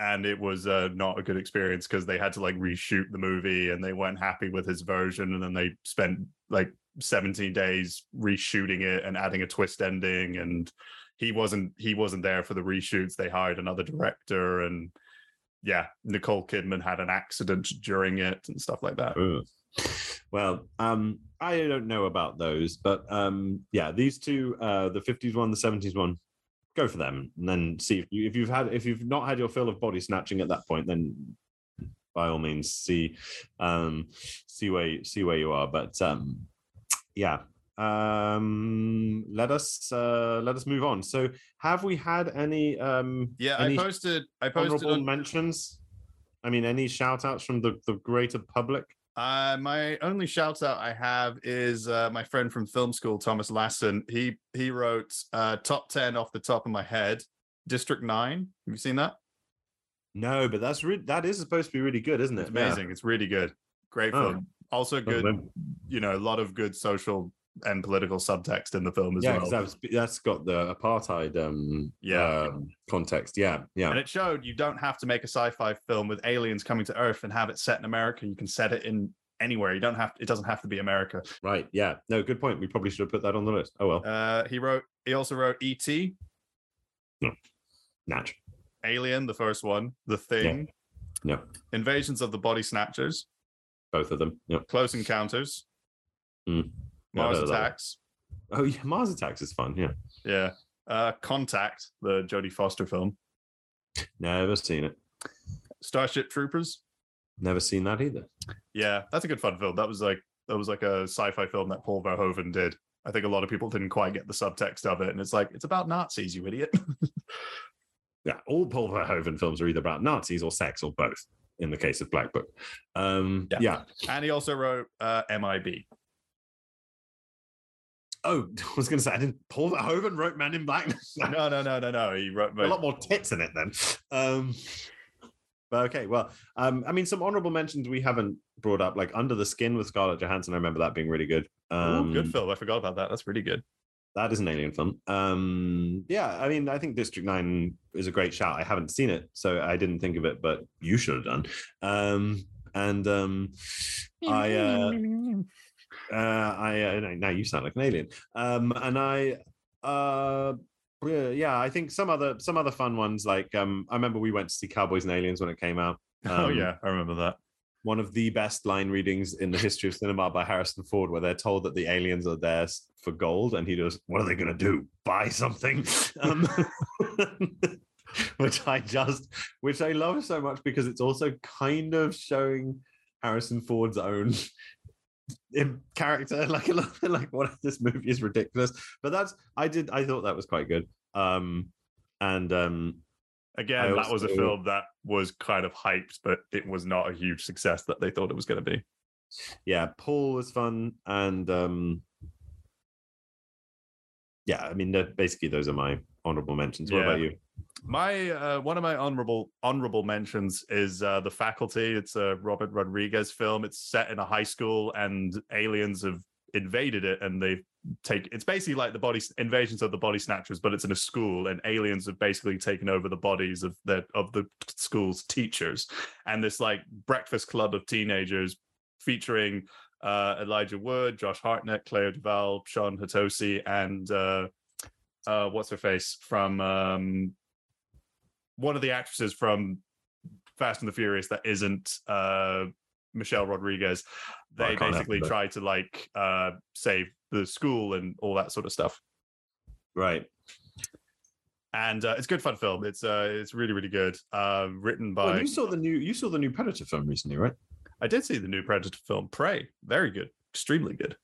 and it was uh, not a good experience because they had to like reshoot the movie and they weren't happy with his version and then they spent like 17 days reshooting it and adding a twist ending and he wasn't he wasn't there for the reshoots. They hired another director and yeah nicole kidman had an accident during it and stuff like that. Well, um, I don't know about those, but um, yeah, these two, uh, the 50s one, the 70s one, go for them, and then see if you if you've had if you've not had your fill of body snatching at that point, then by all means see um see where you, see where you are. But um yeah. Um let us uh let us move on. So have we had any um yeah any i posted i posted on, mentions? I mean any shout outs from the, the greater public? Uh, my only shout out I have is uh, my friend from film school, Thomas Lassen. He he wrote uh, top ten off the top of my head. District Nine. Have you seen that? No, but that's re- that is supposed to be really good, isn't it? It's amazing. It's really good. Great Oh. film. Also Yeah. good. You know, a lot of good social and political subtext in the film as well. yeah, well. 'cause that's that's got the apartheid um Yeah. um, context. Yeah, yeah. And it showed you don't have to make a sci-fi film with aliens coming to Earth and have it set in America. You can set it in anywhere. You don't have. to, It doesn't have to be America. Right. Yeah. No, good point. We probably should have put that on the list. Oh well. Uh, he wrote. He also wrote E.T. No. Natch. Alien, the first one, The Thing, No, Invasions of the Body Snatchers, both of them. Yep. Close Encounters, Mm. Mars I've heard of. Attacks, Oh yeah, Mars Attacks is fun. Yeah. yeah, uh, Contact, the Jodie Foster film, Never seen it. Starship Troopers. Never seen that either. Yeah, that's a good fun film. That was like that was like a sci-fi film that Paul Verhoeven did. I think a lot of people didn't quite get the subtext of it, and it's like it's about Nazis, you idiot. [LAUGHS] Yeah. All Paul Verhoeven films are either about Nazis or sex or both. In the case of Black Book. Um, Yeah. yeah. and he also wrote uh, MIB. Oh, [LAUGHS] I was going to say I didn't. Paul Verhoeven wrote Man in Black. [LAUGHS] No, no, no, no, no. He wrote a lot more tits in it then. Um, but okay, well, um, I mean, some honorable mentions we haven't brought up, like Under the Skin with Scarlett Johansson. I remember that being really good. Ooh, Um, good film. I forgot about that. That's really good. That is an alien film. Um, yeah, I mean, I think District Nine is a great shout. I haven't seen it, so I didn't think of it, but you should have done. Um, and um, I, uh, uh, I uh, no, now you sound like an alien. Um, and I, uh, yeah, I think some other some other fun ones like um, I remember we went to see Cowboys and Aliens when it came out. [LAUGHS] oh Um, yeah, I remember that. one of the best line readings in the history of cinema by Harrison Ford, where they're told that the aliens are there for gold, and he goes, "What are they going to do? Buy something?" [LAUGHS] Um, [LAUGHS] which I just, which I love so much because it's also kind of showing Harrison Ford's own im- character. [LAUGHS] Like, a little bit like what this movie is ridiculous, but that's I did I thought that was quite good. Um, and um, Again, that was a film that was kind of hyped, but it was not a huge success that they thought it was going to be. yeah, Paul was fun, and um, yeah, I mean, basically those are my honorable mentions. What about you? My uh, one of my honorable honorable mentions is uh, the Faculty. It's a Robert Rodriguez film. It's set in a high school, and aliens have invaded it, and they take. It's basically like the body invasions of the body snatchers, but it's in a school, and aliens have basically taken over the bodies of the of the school's teachers, and this like breakfast club of teenagers featuring uh, Elijah Wood, Josh Hartnett, Claire DuVall, Shawn Hatosy, and uh, uh, what's her face from um, one of the actresses from Fast and the Furious that isn't uh, Michelle Rodriguez. They can't basically try to like uh, save the school and all that sort of stuff. Right. And uh, it's a good fun film. It's uh, it's really really good. Uh, written by Well, you saw the new you saw the new Predator film recently, right? I did see the new Predator film, Prey. Very good, extremely good.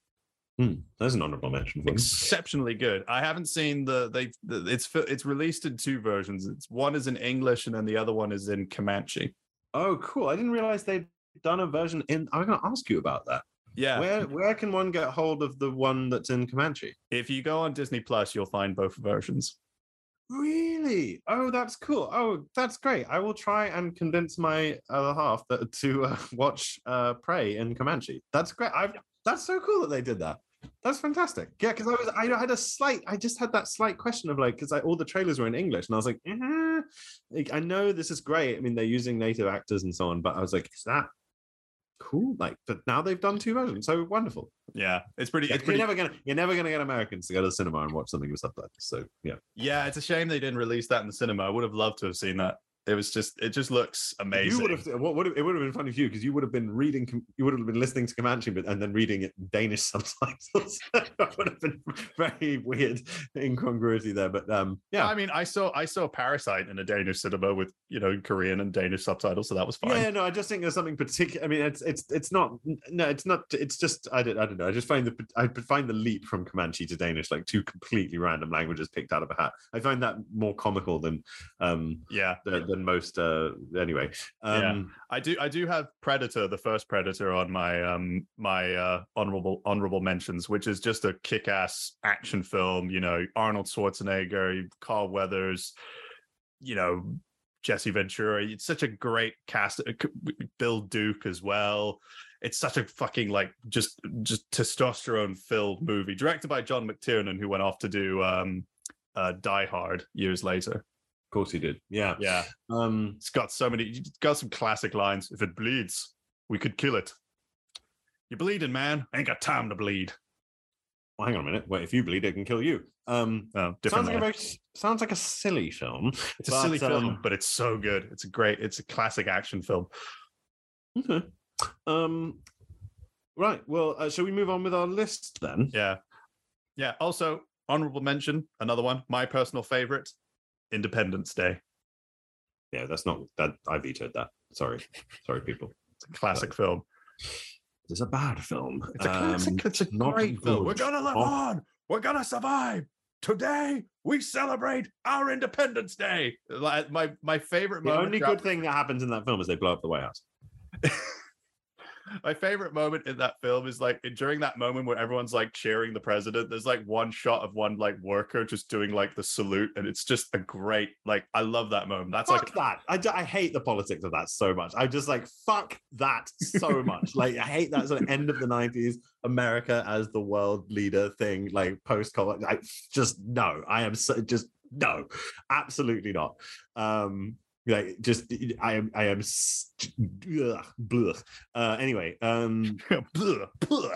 Hmm, There's an honorable mention exceptionally good. I haven't seen the they the, it's it's released in two versions. It's one is in English and then the other one is in Comanche. Oh, cool! I didn't realize they'd done a version in. I'm going to ask you about that. Yeah. Where where can one get hold of the one that's in Comanche? if you go on Disney Plus, you'll find both versions. Really? Oh, that's cool. Oh, that's great. I will try and convince my other half that, to uh, watch uh, Prey in Comanche. That's great. I've, that's so cool that they did that. That's fantastic. Yeah, because I was I had a slight I just had that slight question of like because all the trailers were in English and I was like, eh, like, I know this is great. I mean, they're using native actors and so on, but I was like, is that cool? Like, but now they've done two versions, so wonderful. Yeah, it's pretty. It's You're pretty never gonna you're never gonna get Americans to go to the cinema and watch something with subtitles. So yeah, yeah, it's a shame they didn't release that in the cinema. I would have loved to have seen that. It was just, it just looks amazing. you would have what would have, it would have been funny for you because you would have been reading, you would have been listening to Comanche but and then reading it in Danish [LAUGHS] subtitles. [LAUGHS] that would have been very weird incongruity there. But um, yeah, I mean, I saw I saw Parasite in a Danish cinema with you know Korean and Danish subtitles, so that was fine. Yeah, no, I just think there's something particular. I mean, it's it's it's not. No, it's not. It's just I don't I don't know. I just find the I find the leap from Comanche to Danish like two completely random languages picked out of a hat. I find that more comical than um yeah. than, than most. uh Anyway, Yeah. um, I do I do have Predator, the first Predator, on my um my uh honorable honorable mentions, which is just a kick-ass action film. You know, Arnold Schwarzenegger, Carl Weathers, you know, Jesse Ventura. It's such a great cast. Bill Duke as well. It's such a fucking like just just testosterone filled movie, directed by John McTiernan, who went off to do um uh Die Hard years later. Of course he did. Yeah. Yeah. Um, It's got so many. It's got some classic lines. If it bleeds, we could kill it. You're bleeding, man. I ain't got time to bleed. well, hang on a minute. Wait, if you bleed, it can kill you. Um, Oh, sounds like a very sounds like a silly film. it's a but, silly film, um, but it's so good. It's a great. It's a classic action film. Okay. Um, right. Well, uh, shall we move on with our list then? Yeah, yeah. Also, honorable mention. Another one. My personal favorite. Independence Day. Yeah, that's not that. I vetoed that. Sorry, sorry, people. It's a classic film. It's a bad film. It's a classic. Um, it's a not great film. We're gonna live on. We're gonna survive. Today we celebrate our Independence Day. Like, My my favorite The only good thing that happens in that film is they blow up the White House. [LAUGHS] My favorite moment in that film is like during that moment where everyone's like cheering the president. There's like one shot of one like worker just doing like the salute, and it's just a great like I love that moment. That's fuck like that. I, I hate the politics of that so much. I just like fuck that so [LAUGHS] much. like I hate that sort of end of the nineties America as the world leader thing. Like post college. I just no. I am so, just no. Absolutely not. Um, like just I am I am s- ugh, blech. Uh, anyway, um, [LAUGHS] Blah, blah.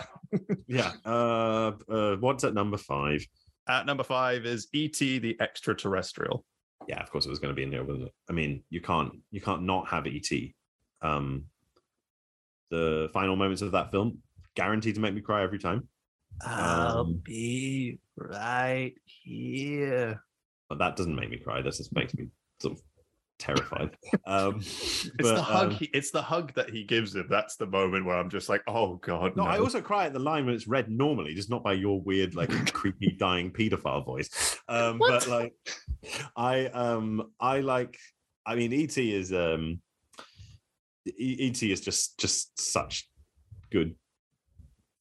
yeah. Uh, uh, what's at number five? At number five is E.T. the Extraterrestrial. yeah, of course it was going to be in there, wasn't it? I mean, you can't you can't not have ET. Um, the final moments of that film guaranteed to make me cry every time. Um, be right here. but that doesn't make me cry. That just makes me sort of terrified. [LAUGHS] Um, It's but, the hug. um, he, it's the hug that he gives him. That's the moment where I'm just like, oh god. no, No, I also cry at the line when it's read normally, just not by your weird, like [LAUGHS] creepy dying pedophile voice. Um, but like, I um, I like. I mean, ET is um, ET is just just such good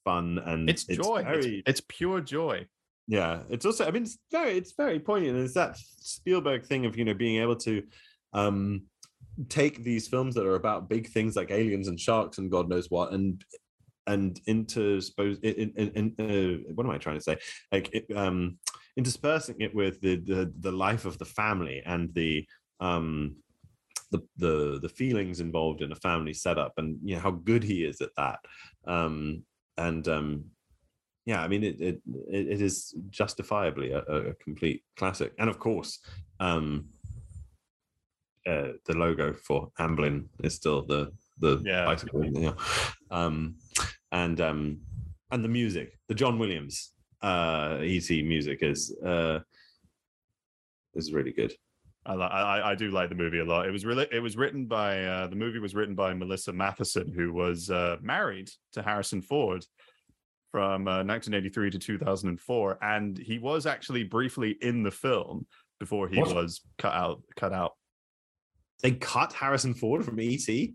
fun and it's joy. It's- very it's pure joy. yeah it's also i mean it's very it's very poignant and it's that spielberg thing of you know being able to um take these films that are about big things like aliens and sharks and god knows what and and interspose in, in, in uh, what am i trying to say? Like it, um interspersing it with the, the the life of the family and the um the the the feelings involved in a family setup and you know how good he is at that. Um and um yeah i mean it it, it is justifiably a, a complete classic. And of course um uh, the logo for amblin is still the the Yeah. bicycle you know. um and um and the music the john williams uh et music is uh is really good I, I I do like the movie a lot. It was really it was written by uh, the movie was written by Melissa Mathison, who was uh, married to Harrison Ford from uh, 1983 to 2004, and he was actually briefly in the film before he What? was cut out. Cut out. They cut harrison ford from et You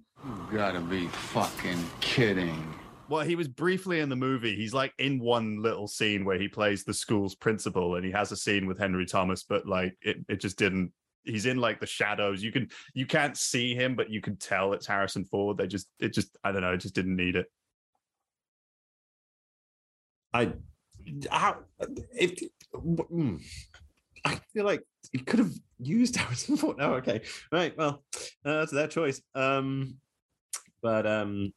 gotta be fucking kidding. Well, he was briefly in the movie. He's like in one little scene where he plays the school's principal, and he has a scene with Henry Thomas, but like it, it just didn't. He's in like the shadows. You can you can't see him, but you can tell it's Harrison Ford. They just it just I don't know. It just didn't need it. I how if mm, I feel like you could have used [LAUGHS] Harrison Ford. No, okay, right. Well, uh, that's their choice. Um, but um,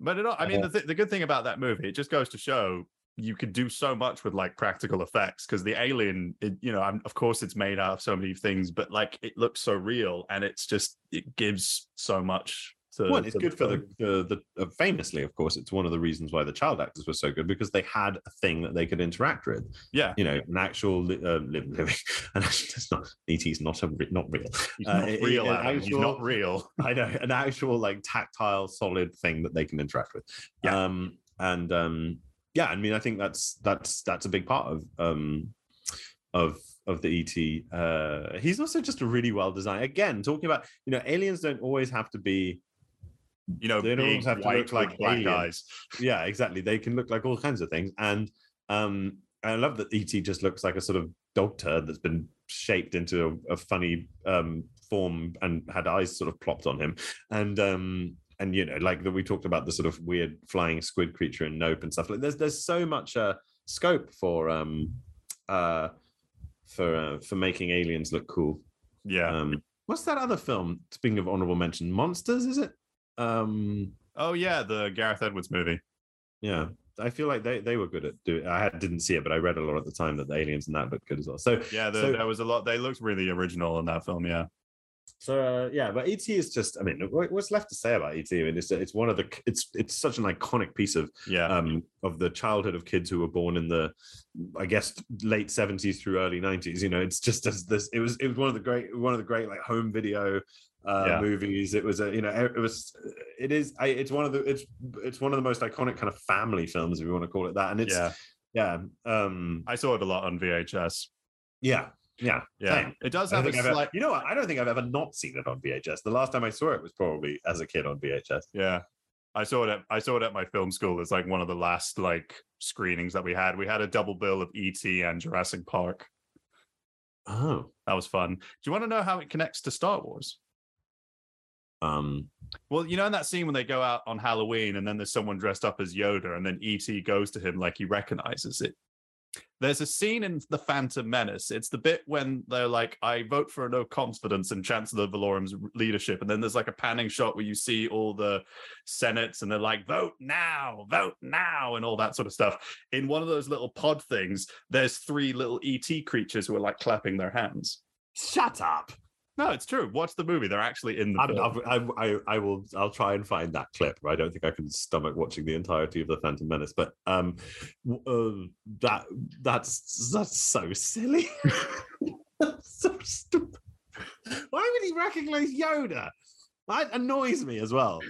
But it, I mean, Uh, the, th- the good thing about that movie, it just goes to show you could do so much with like practical effects because the alien, it, you know, I'm, of course it's made out of so many things, but like it looks so real and it's just it gives so much. To, well, it's to good for the the, the uh, famously, of course, it's one of the reasons why the child actors were so good because they had a thing that they could interact with. Yeah. you know, an actual li- uh, li- [LAUGHS] living. And it's not ET's not a re- not real. He's uh, not it- real. it- Adam, He's not real. [LAUGHS] I know an actual like tactile, solid thing that they can interact with. Yeah. Um, and um, yeah, I mean, I think that's that's that's a big part of um of of the ET. Uh, he's also just a really well designed. Again, talking about you know, aliens don't always have to be. You know, They don't big, have to white, look like black aliens. guys. [LAUGHS] Yeah, exactly. They can look like all kinds of things, and um, I love that ET just looks like a sort of dog turd that's been shaped into a, a funny um form and had eyes sort of plopped on him, and um and you know like that we talked about the sort of weird flying squid creature in Nope and stuff like there's there's so much uh scope for um uh for uh, for making aliens look cool. Yeah. Um, what's that other film? Speaking of honorable mention, Monsters, is it? Um, oh yeah, the Gareth Edwards movie. yeah, I feel like they they were good at doing. I had, didn't see it, but I read a lot at the time that the aliens in that looked good as well. So Yeah, the, So- there was a lot. They looked really original in that film. Yeah. So uh, yeah, but ET is just. I mean, what's left to say about ET? I mean, it's it's one of the. It's it's such an iconic piece of Yeah. um of the childhood of kids who were born in the, I guess late seventies through early nineties. You know, it's just as this. It was it was one of the great one of the great like home video. Uh, Yeah. movies it was a you know it was it is I, it's one of the it's it's one of the most iconic kind of family films if you want to call it that and it's yeah. yeah um I saw it a lot on VHS. yeah yeah Yeah. same. It does have a I've ever- slight. you know what? I don't think I've ever not seen it on VHS. The last time I saw it was probably as a kid on VHS. Yeah. I saw it at I saw it at my film school. It's like one of the last like screenings that we had. We had a double bill of ET and Jurassic Park. Oh, That was fun. Do you want to know how it connects to Star Wars? um, Well, you know in that scene when they go out on Halloween and then there's someone dressed up as Yoda and then ET goes to him like he recognizes it. There's a scene in The Phantom Menace. It's the bit when they're like, I vote for a no confidence in Chancellor Valorum's leadership. And then there's like a panning shot where you see all the senates and they're like, vote now, vote now, and all that sort of stuff. In one of those little pod things, there's three little ET creatures who are like clapping their hands. shut up. No, it's true. Watch the movie. They're actually in the I'm, film. I'm, I, I, I will. I'll try and find that clip. I don't think I can stomach watching the entirety of the Phantom Menace, but um, uh, that that's that's so silly. that's [LAUGHS] so stupid. Why would he recognize Yoda? That annoys me as well.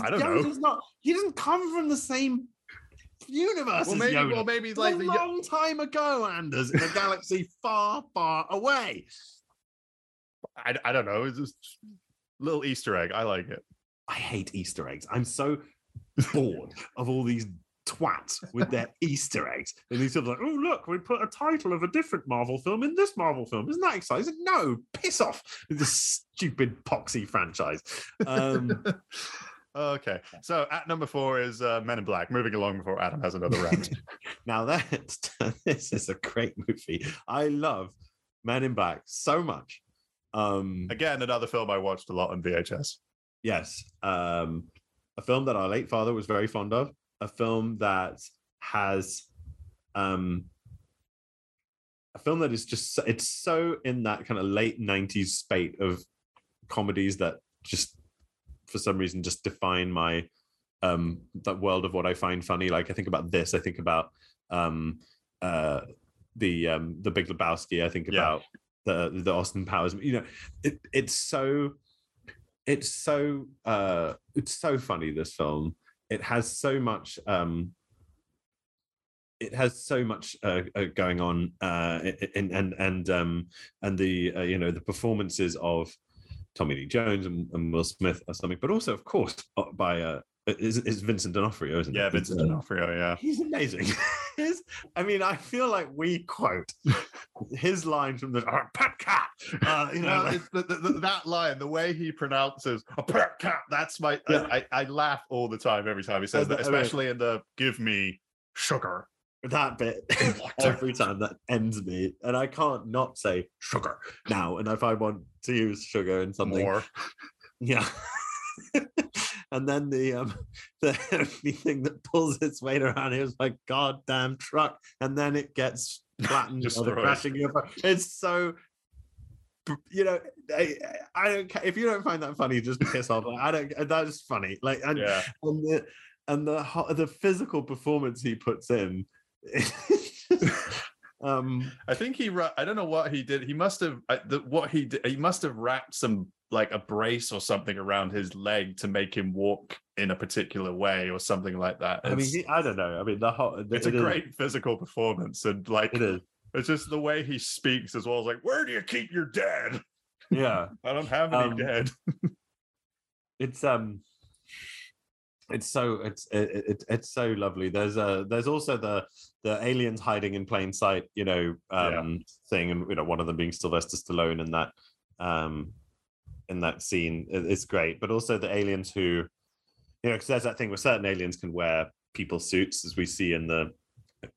I don't know. Not, he doesn't come from the same universe well, as maybe, Yoda. well, maybe It's like a the, long time ago, Anders, in a galaxy far, far away. I, I don't know. It's just a little Easter egg. I like it. I hate Easter eggs. I'm so [LAUGHS] bored of all these twats with their [LAUGHS] Easter eggs. And these sort of like, oh, look, we put a title of a different Marvel film in this Marvel film. Isn't that exciting? No, piss off with this stupid poxy franchise. Um, [LAUGHS] okay. So at number four is uh, Men in Black. Moving along before Adam has another round. now, that this is a great movie. I love Men in Black so much. Um, Again, another film I watched a lot on VHS. Yes. Um, a film that our late father was very fond of. A film that has um a film that is just it's so in that kind of late 90s spate of comedies that just for some reason just define my um that world of what I find funny. Like I think about this, I think about um uh the um the Big Lebowski, I think Yeah. about the the Austin Powers. You know, it, it's so it's so uh it's so funny this film it has so much um it has so much uh, uh, going on uh and and and um and the uh, you know the performances of Tommy Lee Jones and, and Will Smith or something but also of course uh, by uh is, is Vincent D'Onofrio isn't Yeah, it? Yeah, Vincent D'Onofrio. Yeah. He's amazing. [LAUGHS] I mean, I feel like we quote his line from the oh, pet cat. Uh, you know, like- the, the, that line, the way he pronounces a pet cat, that's my. Yeah. I, I, laugh all the time every time he says that, especially in the "Give me sugar. that bit [LAUGHS] [LAUGHS] every time that ends me, and I can't not say sugar now. And if I want to use sugar in something, More. [LAUGHS] yeah. and then the um the thing that pulls its weight around here is like goddamn truck, and then it gets flattened [LAUGHS] Destroyed. crashing. It's so. You know, I, I don't care if you don't find that funny. Just piss off. I don't. That is funny. Like, and Yeah. and the and the the physical performance he puts in. [LAUGHS] um, I think he. I don't know what he did. He must have. I- The, what he did. He must have wrapped some like a brace or something around his leg to make him walk in a particular way or something like that. I mean, I don't know. I mean, the whole it's a it is- great physical performance, and like It is. it's just the way he speaks as well. as like, where do you keep your dead? Yeah, [LAUGHS] I don't have any Um, dead. [LAUGHS] it's um, it's so it's it, it, it's so lovely. There's a there's also the the aliens hiding in plain sight, you know, um, Yeah. thing, and you know, one of them being Sylvester Stallone in that um, in that scene. is great, but also the aliens who, you know, because there's that thing where certain aliens can wear people suits, as we see in the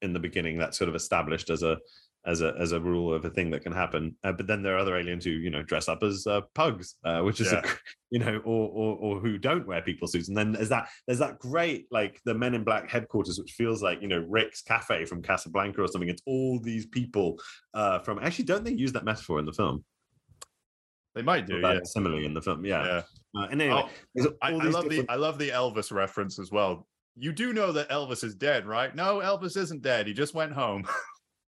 in the beginning. That's sort of established as a as a as a rule of a thing that can happen. Uh, but then there are other aliens who you know dress up as uh, pugs, uh, which is a, [LAUGHS] you know, or, or or who don't wear people suits. And then there's that there's that great like the Men in Black headquarters, which feels like you know Rick's Cafe from Casablanca or something. It's all these people uh, from. Actually, don't they use that metaphor in the film? They might do. Yeah. that simile in the film, yeah. Yeah. Uh, and anyway, Oh, I, I love different- the I love the Elvis reference as well. You do know that Elvis is dead, right? No, Elvis isn't dead. He just went home. [LAUGHS]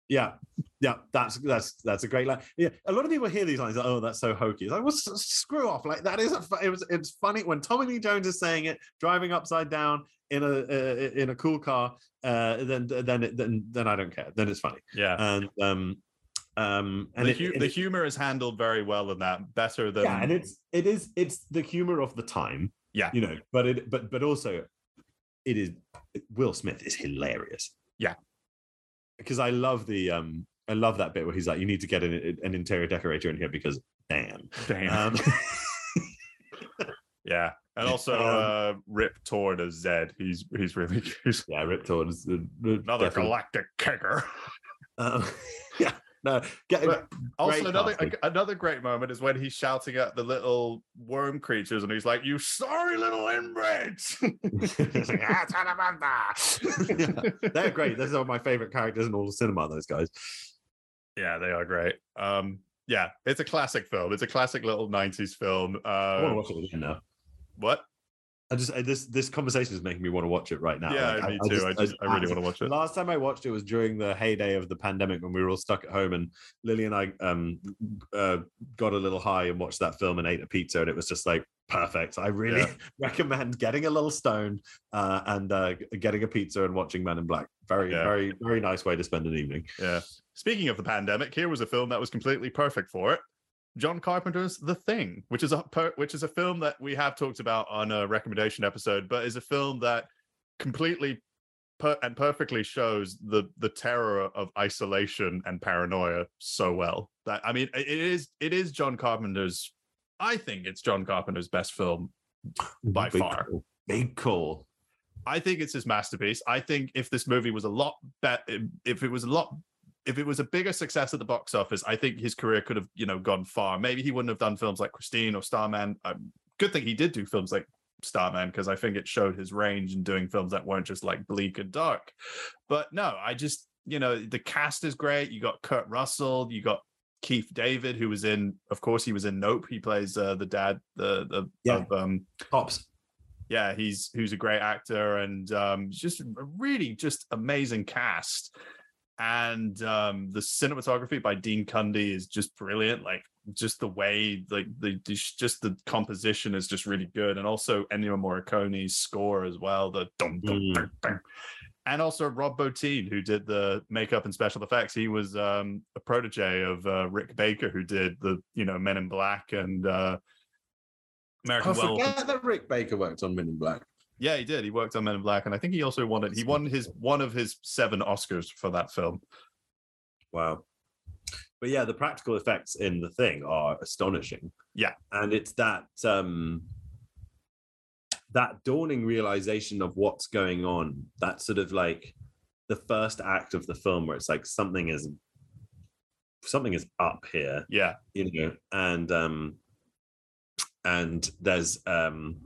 Yeah, yeah, that's that's that's a great line. Yeah, a lot of people hear these lines. Like, oh, that's so hokey. It's like, well, screw off. Like that is a. It was. It's funny when Tommy Lee Jones is saying it, driving upside down in a uh, in a cool car. Uh, then then it, then then I don't care. Then it's funny. Yeah. And um um and the, hu- it- the humor is handled very well in that, better than yeah, and it's it is it's the humor of the time. Yeah. you know, but it but but also it is Will Smith is hilarious. Yeah. because I love the um I love that bit where he's like, you need to get an, an interior decorator in here because damn. damn. Um, [LAUGHS] yeah. And also [LAUGHS] um, uh Rip Torn as Zed. He's he's really good. yeah, Rip Torn is the, the- Another definitely- galactic kicker. Um, [LAUGHS] yeah, [LAUGHS] no, get, Also, another casting. another great moment is when he's shouting at the little worm creatures, and he's like, "You sorry little inbreds!" [LAUGHS] Like, "Ah, Salamandra!" Yeah, [LAUGHS] they're great. Those are my favorite characters in all the cinema. Those guys. Yeah, they are great. Um, yeah, it's a classic film. It's a classic little '90s film. I want to Uh, watch it again now. what? I just I, this this conversation is making me want to watch it right now. yeah, Like, me too. I, just, I, really want to watch it. last time I watched it was during the heyday of the pandemic when we were all stuck at home, and Lily and I um uh, got a little high and watched that film and ate a pizza, and it was just like perfect. I really Yeah. [LAUGHS] recommend getting a little stoned uh, and uh, getting a pizza and watching Men in Black. Very, Yeah. very, very nice way to spend an evening. Yeah. Speaking of the pandemic, here was a film that was completely perfect for it. John Carpenter's The Thing, which is a per- which is a film that we have talked about on a recommendation episode, but is a film that completely per- and perfectly shows the the terror of isolation and paranoia so well. That I mean, it it is it is John Carpenter's. I think it's John Carpenter's best film by Big far. call. Big call. I think it's his masterpiece. I think if this movie was a lot better, if it was a lot, if it was a bigger success at the box office, I think his career could have, you know, gone far. Maybe he wouldn't have done films like Christine or Starman. Um, good thing he did do films like Starman because I think it showed his range in doing films that weren't just like bleak and dark. But no, I just, you know, the cast is great. You got Kurt Russell, you got Keith David, who was in, of course, he was in Nope. He plays uh, the dad, the the Yeah. of um, Pops. yeah, he's who's a great actor and um, just a really just amazing cast. And um, the cinematography by Dean Cundey is just brilliant. Like just the way, like the just the composition is just really good, and also Ennio Morricone's score as well. The dum dum Mm. dum, dum. and also Rob Bottin, who did the makeup and special effects. He was um, a protege of uh, Rick Baker, who did the you know Men in Black and uh, American I in forget that Rick Baker worked on Men in Black. Yeah, he did. He worked on Men in Black, and I think he also won it. He won his one of his seven Oscars for that film. Wow. But yeah, the practical effects in the thing are astonishing. Yeah. And it's that um that dawning realization of what's going on, that sort of like the first act of the film where it's like something is something is up here Yeah. you know and um and there's um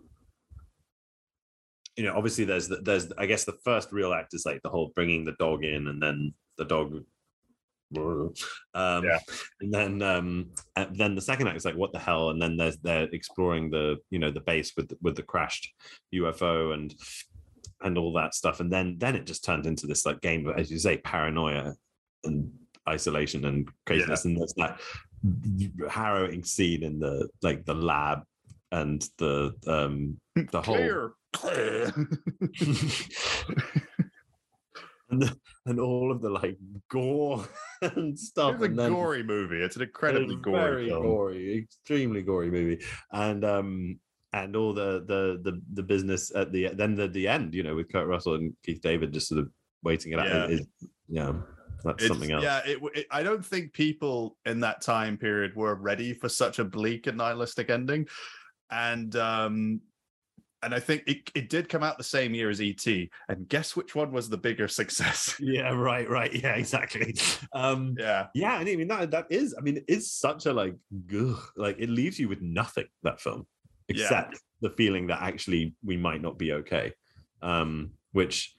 you know obviously there's the, there's i guess the first real act is like the whole bringing the dog in and then the dog [LAUGHS] um Yeah. and then um and then the second act is like what the hell and then there's they're exploring the you know the base with with the crashed ufo and and all that stuff and then then it just turned into this like game of as you say paranoia and isolation and craziness and there's that harrowing scene in the like the lab and the um the whole Clear. [LAUGHS] And, the, and all of the like gore [LAUGHS] and stuff It's a then- gory movie. It's an incredibly it's gory very film. gory, extremely gory movie, and um and all the the the the business at the then the the end, you know, with Kurt Russell and Keith David just sort of waiting it out. Yeah. Is, yeah, that's It's- something else. Yeah, it, it, I don't think people in that time period were ready for such a bleak and nihilistic ending, and um, and I think it, it did come out the same year as ET. And guess which one was the bigger success? [LAUGHS] Yeah, right, right. Yeah, exactly. Um yeah, yeah, and I mean that that is, I mean, it's such a like ugh, like it leaves you with nothing, that film, Yeah. except the feeling that actually we might not be okay. Um, which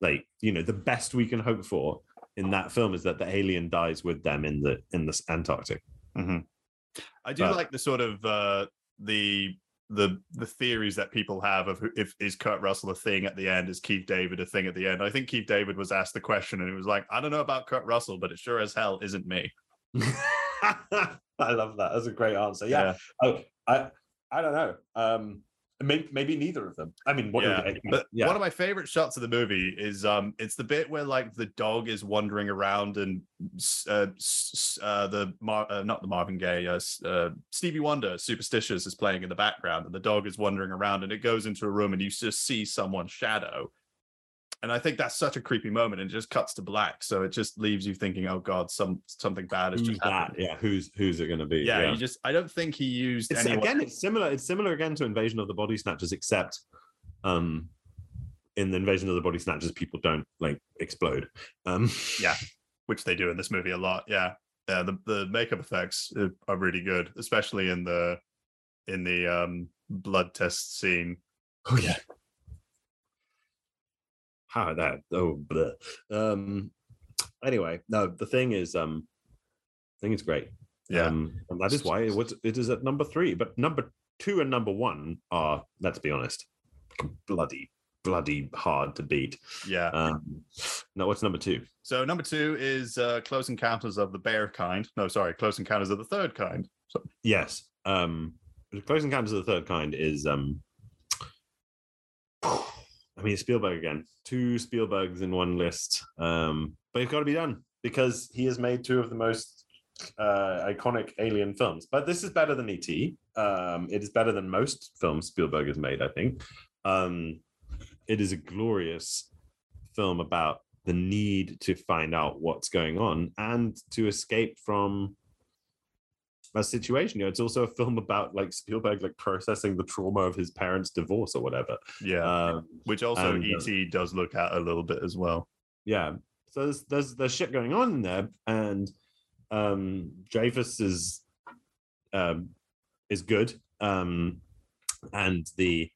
like, you know, the best we can hope for in that film is that the alien dies with them in the in the Antarctic. I do But- like the sort of uh, the the the theories that people have of if is Kurt Russell a thing at the end, is Keith David a thing at the end? I think Keith David was asked the question and he was like, I don't know about Kurt Russell, but it sure as hell isn't me. [LAUGHS] I love that. That's a great answer. Yeah. Oh, I I don't know. Um maybe, maybe neither of them. I mean, what yeah. But yeah. one of my favorite shots of the movie is um it's the bit where like the dog is wandering around and uh, uh the Mar- uh, not the Marvin Gaye uh, uh Stevie Wonder Superstitious is playing in the background and the dog is wandering around and it goes into a room and you just see someone's shadow. And I think that's such a creepy moment and it just cuts to black so it just leaves you thinking oh god some something bad is just that? Yeah, who's who's it going to be? Yeah, you just I don't think he used It's, anyone again, it's similar. It's similar again to Invasion of the Body Snatchers, except um, in the Invasion of the Body Snatchers, people don't like explode. Um, Yeah. [LAUGHS] which they do in this movie a lot. Yeah, yeah. The the makeup effects are- are really good, especially in the in the um blood test scene. Oh yeah. How that? Oh, bleh. um. Anyway, no. The thing is, um, I think it's great. Yeah, Um, and that is why it, was, it is at number three. But number two and number one are, let's be honest, bloody, bloody hard to beat. yeah. Um, no, what's number two? so number two is uh Close Encounters of the Bear Kind. No, sorry, Close Encounters of the Third Kind. So Yes. Um Close Encounters of the Third Kind is um I mean Spielberg again. Two Spielbergs in one list. Um, but it's got to be done because he has made two of the most uh, iconic alien films. But this is better than E.T. Um, it is better than most films Spielberg has made, I think. Um, it is a glorious film about the need to find out what's going on and to escape from a situation. You know, it's also a film about like Spielberg like processing the trauma of his parents' divorce or whatever. yeah, Um, which also and, uh, ET does look at a little bit as well. yeah. So there's there's there's shit going on in there, and um Dreyfuss is um is good. Um and the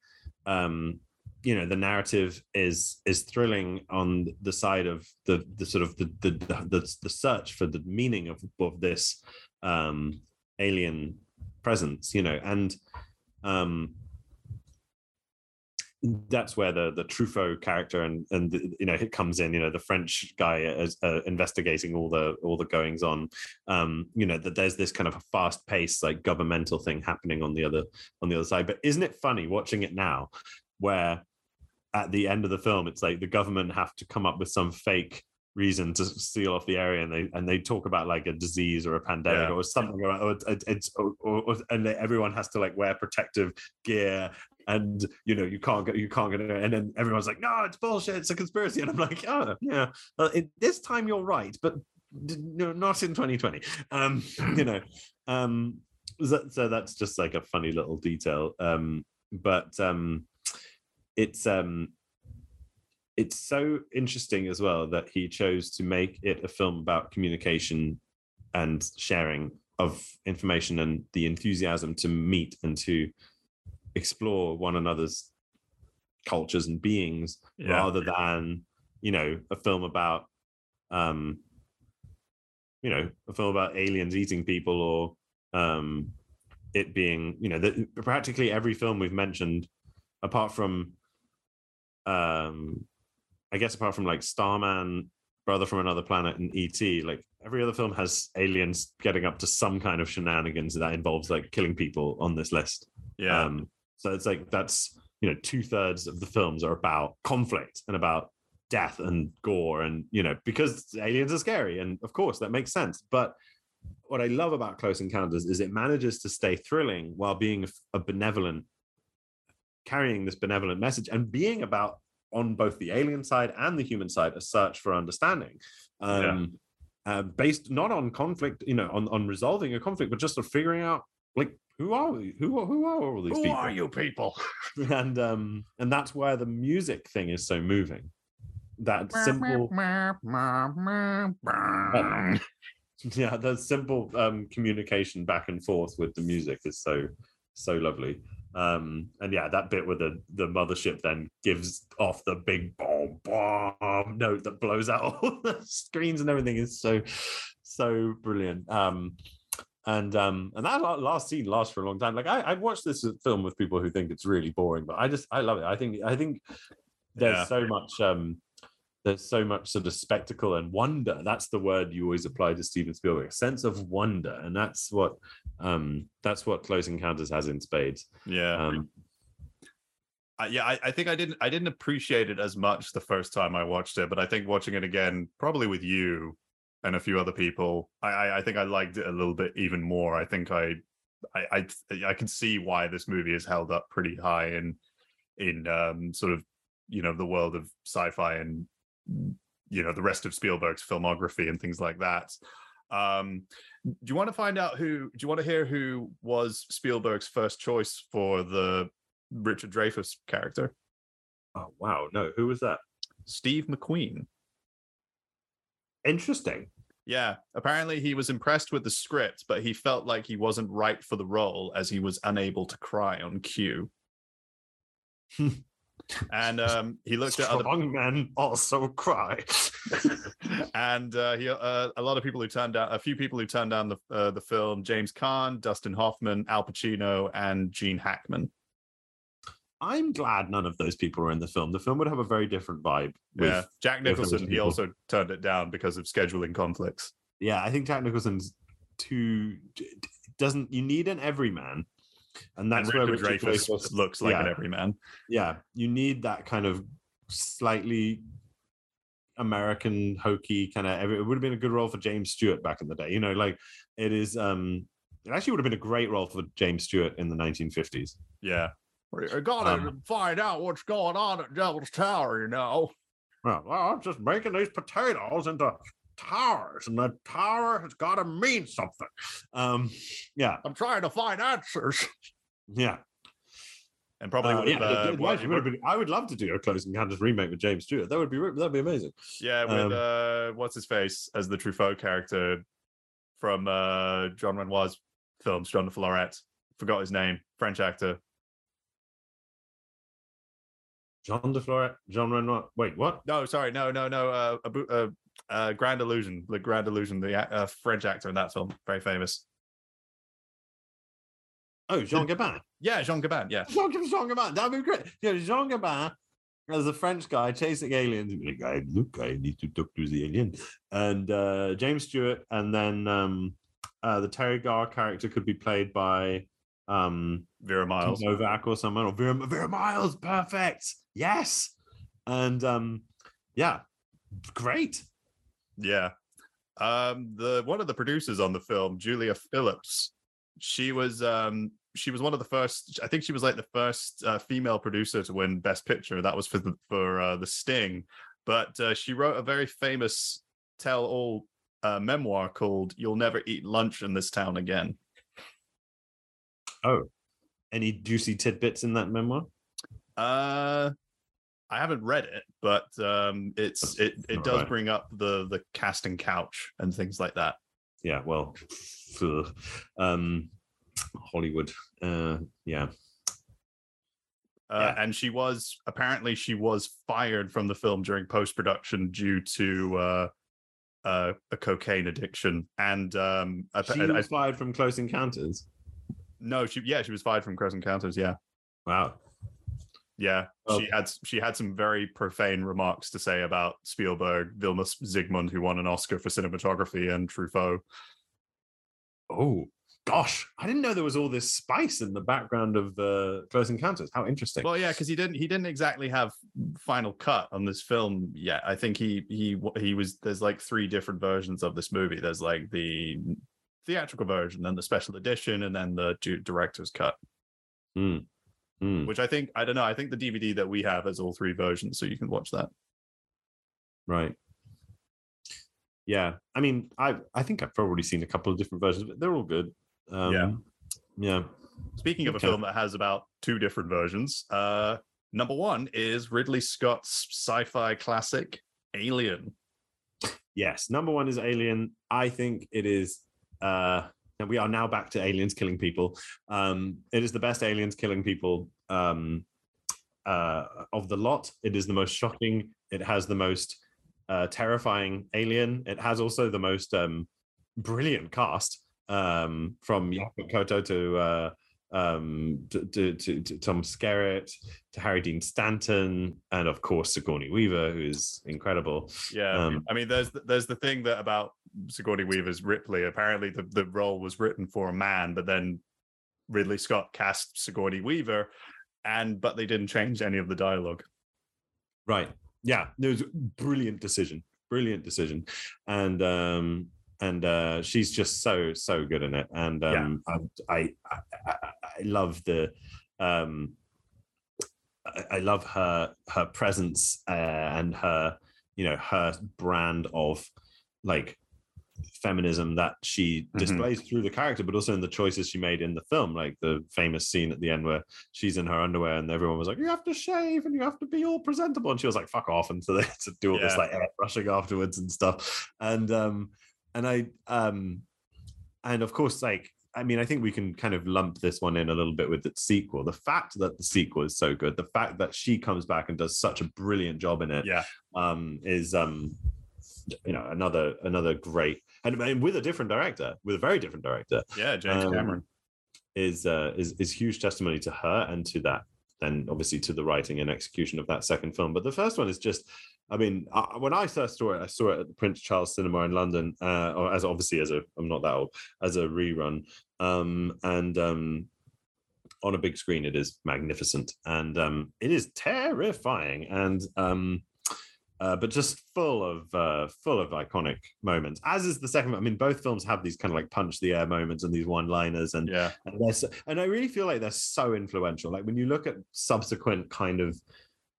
um you know the narrative is is thrilling on the side of the the sort of the the the, the search for the meaning of, of this um alien presence you know and um that's where the the Truffaut character and and you know it comes in you know the French guy as uh, investigating all the all the goings on. Um you know that there's this kind of fast paced like governmental thing happening on the other on the other side. But isn't it funny watching it now where at the end of the film it's like the government have to come up with some fake reason to seal off the area and they and they talk about like a disease or a pandemic Yeah. or something around, or it's, it's or, or, and everyone has to like wear protective gear and you know you can't go you can't get it and then everyone's like no it's bullshit it's a conspiracy and i'm like oh yeah well, it, this time you're right but no, not in 2020 um [LAUGHS] you know um so, so that's just like a funny little detail um but um it's um it's so interesting as well that he chose to make it a film about communication and sharing of information and the enthusiasm to meet and to explore one another's cultures and beings Yeah. rather than you know a film about um you know a film about aliens eating people or um it being you know that practically every film we've mentioned apart from um i guess apart from like starman brother from another planet and et like every other film has aliens getting up to some kind of shenanigans that involves like killing people on this list Yeah. um, so it's like that's you know two thirds of the films are about conflict and about death and gore and you know because aliens are scary and of course that makes sense. But what I love about Close Encounters is it manages to stay thrilling while being a benevolent, carrying this benevolent message and being about on both the alien side and the human side a search for understanding. Um, uh, based not on conflict, you know, on, on resolving a conflict, but just of figuring out like who are we? Who are who are all these Who people? are you people? [LAUGHS] and um and that's where the music thing is so moving that simple [LAUGHS] yeah the simple um communication back and forth with the music is so so lovely um and yeah that bit where the the mothership then gives off the big bomb bomb note that blows out [LAUGHS] all the screens and everything is so so brilliant. Um and um and that last scene lasts for a long time. Like i i watched this film with people who think it's really boring but i just i love it. I think i think there's Yeah. so much um there's so much sort of spectacle and wonder that's the word you always apply to steven spielberg sense of wonder and that's what um that's what close encounters has in spades Yeah. um I, yeah, I, I think I didn't I didn't appreciate it as much the first time I watched it, but I think watching it again, probably with you and a few other people, I I, I think I liked it a little bit even more. I think I I I, I can see why this movie is held up pretty high in in um sort of you know the world of sci-fi and you know the rest of Spielberg's filmography and things like that. Um, do you want to find out who? Do you want to hear who was Spielberg's first choice for the Richard Dreyfuss character? oh wow no who was that Steve McQueen. interesting Yeah, apparently he was impressed with the script, but he felt like he wasn't right for the role as he was unable to cry on cue. [LAUGHS] and um, he looked at other strong men also cry [LAUGHS] and uh, he uh, a lot of people who turned down a few people who turned down the uh, the film James Caan, Dustin Hoffman, Al Pacino, and Gene Hackman. i'm glad none of those people are in the film the film would have a very different vibe with Yeah, Jack Nicholson. He also turned it down because of scheduling conflicts. yeah, I think Jack Nicholson's too doesn't. You need an everyman, and that's and where Richard Richard Dreyfuss Dreyfuss- looks like an yeah. everyman. Yeah, you need that kind of slightly American hokey kind of. It would have been a good role for James Stewart back in the day. You know, like it is. um It actually would have been a great role for James Stewart in the 1950s. Yeah. I gotta Um, find out what's going on at Devil's Tower, you know. Well, well, I'm just making these potatoes into towers, and the tower has got to mean something. Um, yeah, I'm trying to find answers. yeah. And probably Uh, would yeah, uh, it- it what- actually would have been, I would love to do a Close Encounters remake with James Stewart. That would be that'd be amazing. yeah, with um, uh what's his face as the Truffaut character from uh Jean Renoir's films, Jean de Florette. Forgot his name, French actor. Jean de Florette, Jean Renoir. Wait, what? No, sorry, no, no, no. Uh, Abu- uh, uh Grand Illusion, the Grand Illusion, the uh, French actor in that film, very famous. Oh, Jean Gabin. Yeah, Jean Gabin. Yeah, Jean, Jean Gabin. That'd be great. Yeah, Jean Gabin as a French guy chasing aliens. Like, I look, I need to talk to the alien. And uh, James Stewart, and then um, uh, the Teri Garr character could be played by um, Vera Miles. Novak or someone, or Vera, Vera Miles. Perfect. Yes. And um, yeah, great. Yeah. Um the one of the producers on the film, Julia Phillips, she was um she was one of the first I think she was like the first uh, female producer to win best picture. That was for the for uh, The Sting. But uh, she wrote a very famous tell all uh, memoir called You'll Never Eat Lunch in This Town Again. Oh, any juicy tidbits in that memoir? Uh I haven't read it, but um, it's it it does right. bring up the the casting couch and things like that. Yeah, well, [LAUGHS] um, Hollywood. Uh, yeah, Uh, Yeah. And she was apparently she was fired from the film during post production due to uh, uh, a cocaine addiction. And um, I, she I- was fired from Close Encounters. no, she yeah she was fired from Close Encounters. Yeah, Wow. Yeah. Oh. She had she had some very profane remarks to say about Spielberg, Vilmos Zsigmond, who won an Oscar for cinematography, and Truffaut. Oh gosh, I didn't know there was all this spice in the background of uh, Close Encounters. How interesting. Well, yeah, because he didn't he didn't exactly have final cut on this film yet. I think he he he was there's like three different versions of this movie. There's like the theatrical version, then the special edition, and then the director's cut. Hmm. Hmm. Which I think I don't know. I think the DVD that we have has all three versions, so you can watch that. Right. Yeah, I mean, I I think I've probably seen a couple of different versions, but they're all good. Um, Yeah. Yeah. Speaking of Okay. a film that has about two different versions, uh, number one is Ridley Scott's sci-fi classic Alien. Yes. Number one is Alien. I think it is. uh and we are now back to aliens killing people. Um, it is the best aliens killing people um, uh, of the lot. It is the most shocking. It has the most uh, terrifying alien. It has also the most um, brilliant cast um, from Yaphet Kotto to, uh, um, to, to, to, to Tom Skerritt to Harry Dean Stanton, and of course Sigourney Weaver, who is incredible. Yeah, Um, I mean, there's there's the thing that about Sigourney Weaver's Ripley. Apparently, the, the role was written for a man, but then Ridley Scott cast Sigourney Weaver, and but they didn't change any of the dialogue. Right. Yeah. It was a brilliant decision. Brilliant decision. And um and uh she's just so so good in it. And um I, I I I I love the um I, I love her her presence uh, and her you know her brand of like feminism that she Mhm. displays through the character but also in the choices she made in the film like the famous scene at the end where she's in her underwear and everyone was like you have to shave and you have to be all presentable. And she was like fuck off and [LAUGHS] so they had to do all this like brushing afterwards and stuff. And um and i um and of course like i mean i think we can kind of lump this one in a little bit with the sequel. The fact that the sequel is so good the fact that she comes back and does such a brilliant job in it Yeah, um is um you know another another great and, and with a different director with a very different director. Yeah, James Um, Cameron. is uh is is huge testimony to her and to that and obviously to the writing and execution of that second film. But the first one is just I mean, I, when I first saw it, I saw it at the Prince Charles Cinema in London, uh, or as obviously as a I'm not that old as a rerun, um, and um, on a big screen, it is magnificent. And um, it is terrifying. And um, uh, but just full of uh, full of iconic moments. As is the second. I mean, both films have these kind of like punch the air moments and these one liners, and Yeah, and they're so, and I really feel like they're so influential. Like when you look at subsequent kind of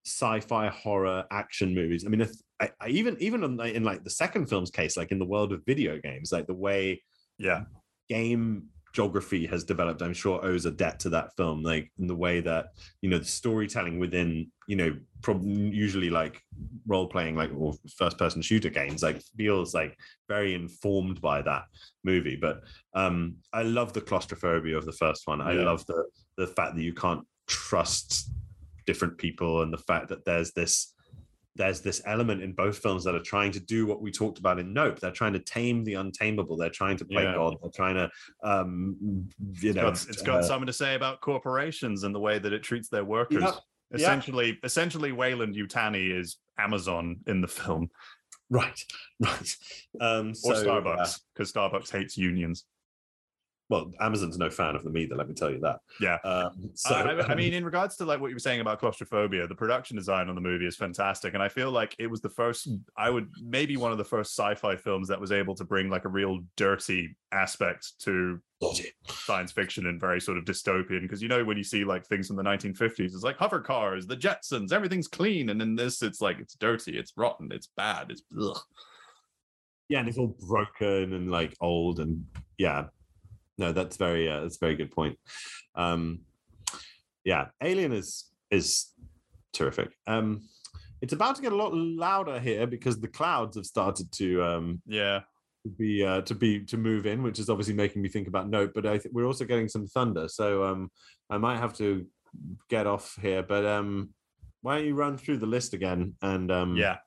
sci-fi horror action movies. I mean, if, I, I even even in, in like the second film's case, like in the world of video games, like the way yeah, game geography has developed, I'm sure owes a debt to that film. Like in the way that you know the storytelling within you know probably usually like role playing like or first person shooter games like feels like very informed by that movie. But um I love the claustrophobia of the first one. I love the the fact that you can't trust different people and the fact that there's this there's this element in both films that are trying to do what we talked about in Nope. They're trying to tame the untamable. They're trying to play Yeah. God. They're trying to, um, you it's know, got, it's got uh, something to say about corporations and the way that it treats their workers. Yep. Essentially, essentially, Weyland-Yutani is Amazon in the film, right, [LAUGHS] right. Um, or so, Starbucks, uh, because Starbucks hates unions. Well, Amazon's no fan of them either. Let me tell you that. Yeah. Um, so, I, I- I mean, [LAUGHS] in regards to like what you were saying about claustrophobia, the production design on the movie is fantastic, and I feel like it was the first. I would maybe one of the first sci-fi films that was able to bring like a real dirty aspect to science fiction and very sort of dystopian. Because you know when you see like things from the 1950s, it's like hover cars, the Jetsons, everything's clean, and in this, it's like it's dirty, it's rotten, it's bad, it's ugh. yeah, and it's all broken and like old and yeah. No, that's very uh, that's a very good point. Um, yeah, Alien is is terrific. Um, it's about to get a lot louder here because the clouds have started to um, Yeah. to be uh, to be to move in, which is obviously making me think about Nope. But I think we're also getting some thunder, so um, I might have to get off here. But um, why don't you run through the list again and um, Yeah.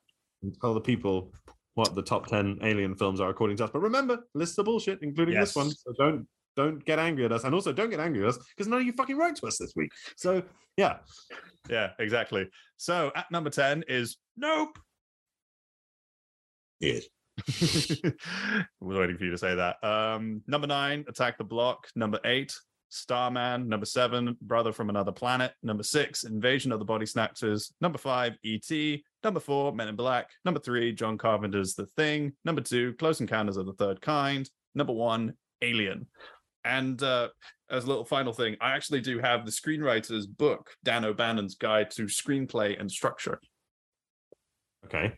and tell the people what the top ten alien films are according to us. But remember, lists are bullshit, including this one. So don't don't get angry at us, and also don't get angry at us because none of you fucking wrote to us this week. So yeah, Yeah, exactly. So at number 10 is Nope. yes. [LAUGHS] was waiting for you to say that. Um, number nine, Attack the Block. Number eight, Starman. Number seven, Brother from Another Planet. Number six, Invasion of the Body Snatchers. Number five, E.T. Number four, Men in Black. Number three, John Carpenter's The Thing. Number two, Close Encounters of the Third Kind. Number one, Alien. And uh, as a little final thing, I actually do have the screenwriter's book, Dan O'Bannon's Guide to Screenplay and Structure. Okay.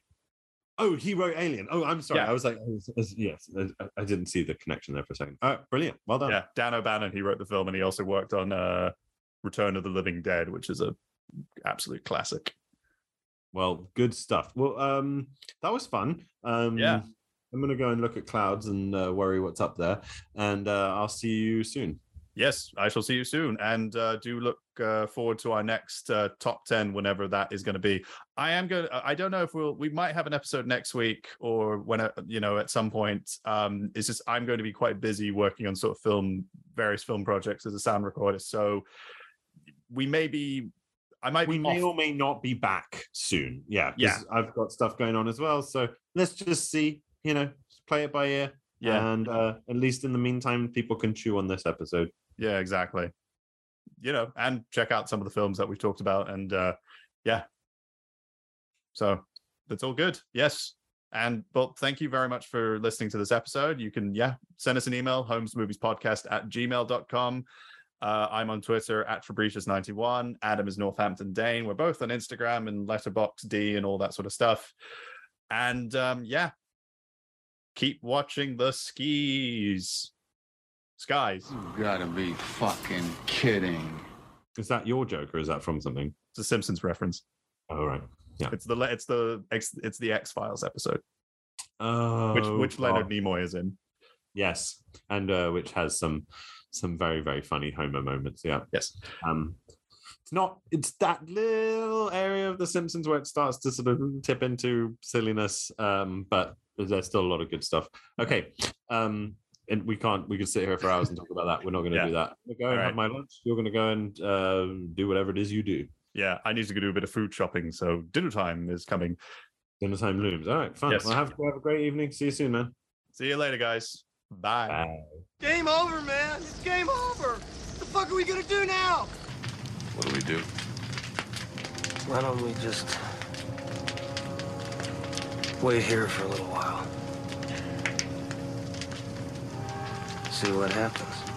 Oh, he wrote Alien. Oh, I'm sorry. Yeah. I was like, I was- I was- yes, I, I didn't see the connection there for a second. All right, brilliant. Well done. yeah, Dan O'Bannon. He wrote the film, and he also worked on uh, Return of the Living Dead, which is a absolute classic. Well, good stuff. Well, um, that was fun. Um, Yeah. I'm gonna go and look at clouds and uh, worry what's up there, and uh, I'll see you soon. Yes, I shall see you soon, and uh, do look uh, forward to our next uh, top ten, whenever that is going to be. I am going. to I don't know if we'll. We might have an episode next week, or when uh, you know at some point. Um, it's just I'm going to be quite busy working on sort of film, various film projects as a sound recorder. So we may be. I might We may off or may not be back soon. Yeah, Yeah. I've got stuff going on as well. So let's just see. You know, just play it by ear. Yeah. And uh, at least in the meantime, people can chew on this episode. Yeah, exactly. You know, and check out some of the films that we've talked about. And uh yeah. So that's all good. Yes. And well, thank you very much for listening to this episode. You can, yeah, send us an email, homesmoviespodcast at gmail.com. Uh, I'm on Twitter at Fabricius91. Adam is Northampton Dane. We're both on Instagram and Letterboxd and all that sort of stuff. And um, yeah, keep watching the skis. Skies. You gotta be fucking kidding. Is that your joke or is that from something? It's a Simpsons reference. All right. Yeah. It's the it's the X it's the X Files episode, Oh, which which Leonard God. Nimoy is in. Yes, and uh, which has some some very very funny Homer moments. Yeah. Yes. Um, it's not. It's that little area of The Simpsons where it starts to sort of tip into silliness. Um, but there's still a lot of good stuff. Okay. Um, and we can't. We could sit here for hours and talk about that. We're not going to Yeah. do that. I'm gonna go and All have my lunch. You're going to go and uh, do whatever it is you do. Yeah, I need to go do a bit of food shopping, so dinner time is coming. Dinner time looms. All right. Fun. Yes. Well, have, have a great evening. See you soon, man. See you later, guys. Bye. Bye. Game over, man. It's game over. What the fuck are we gonna do now? What do we do? Why don't we just wait here for a little while? See what happens.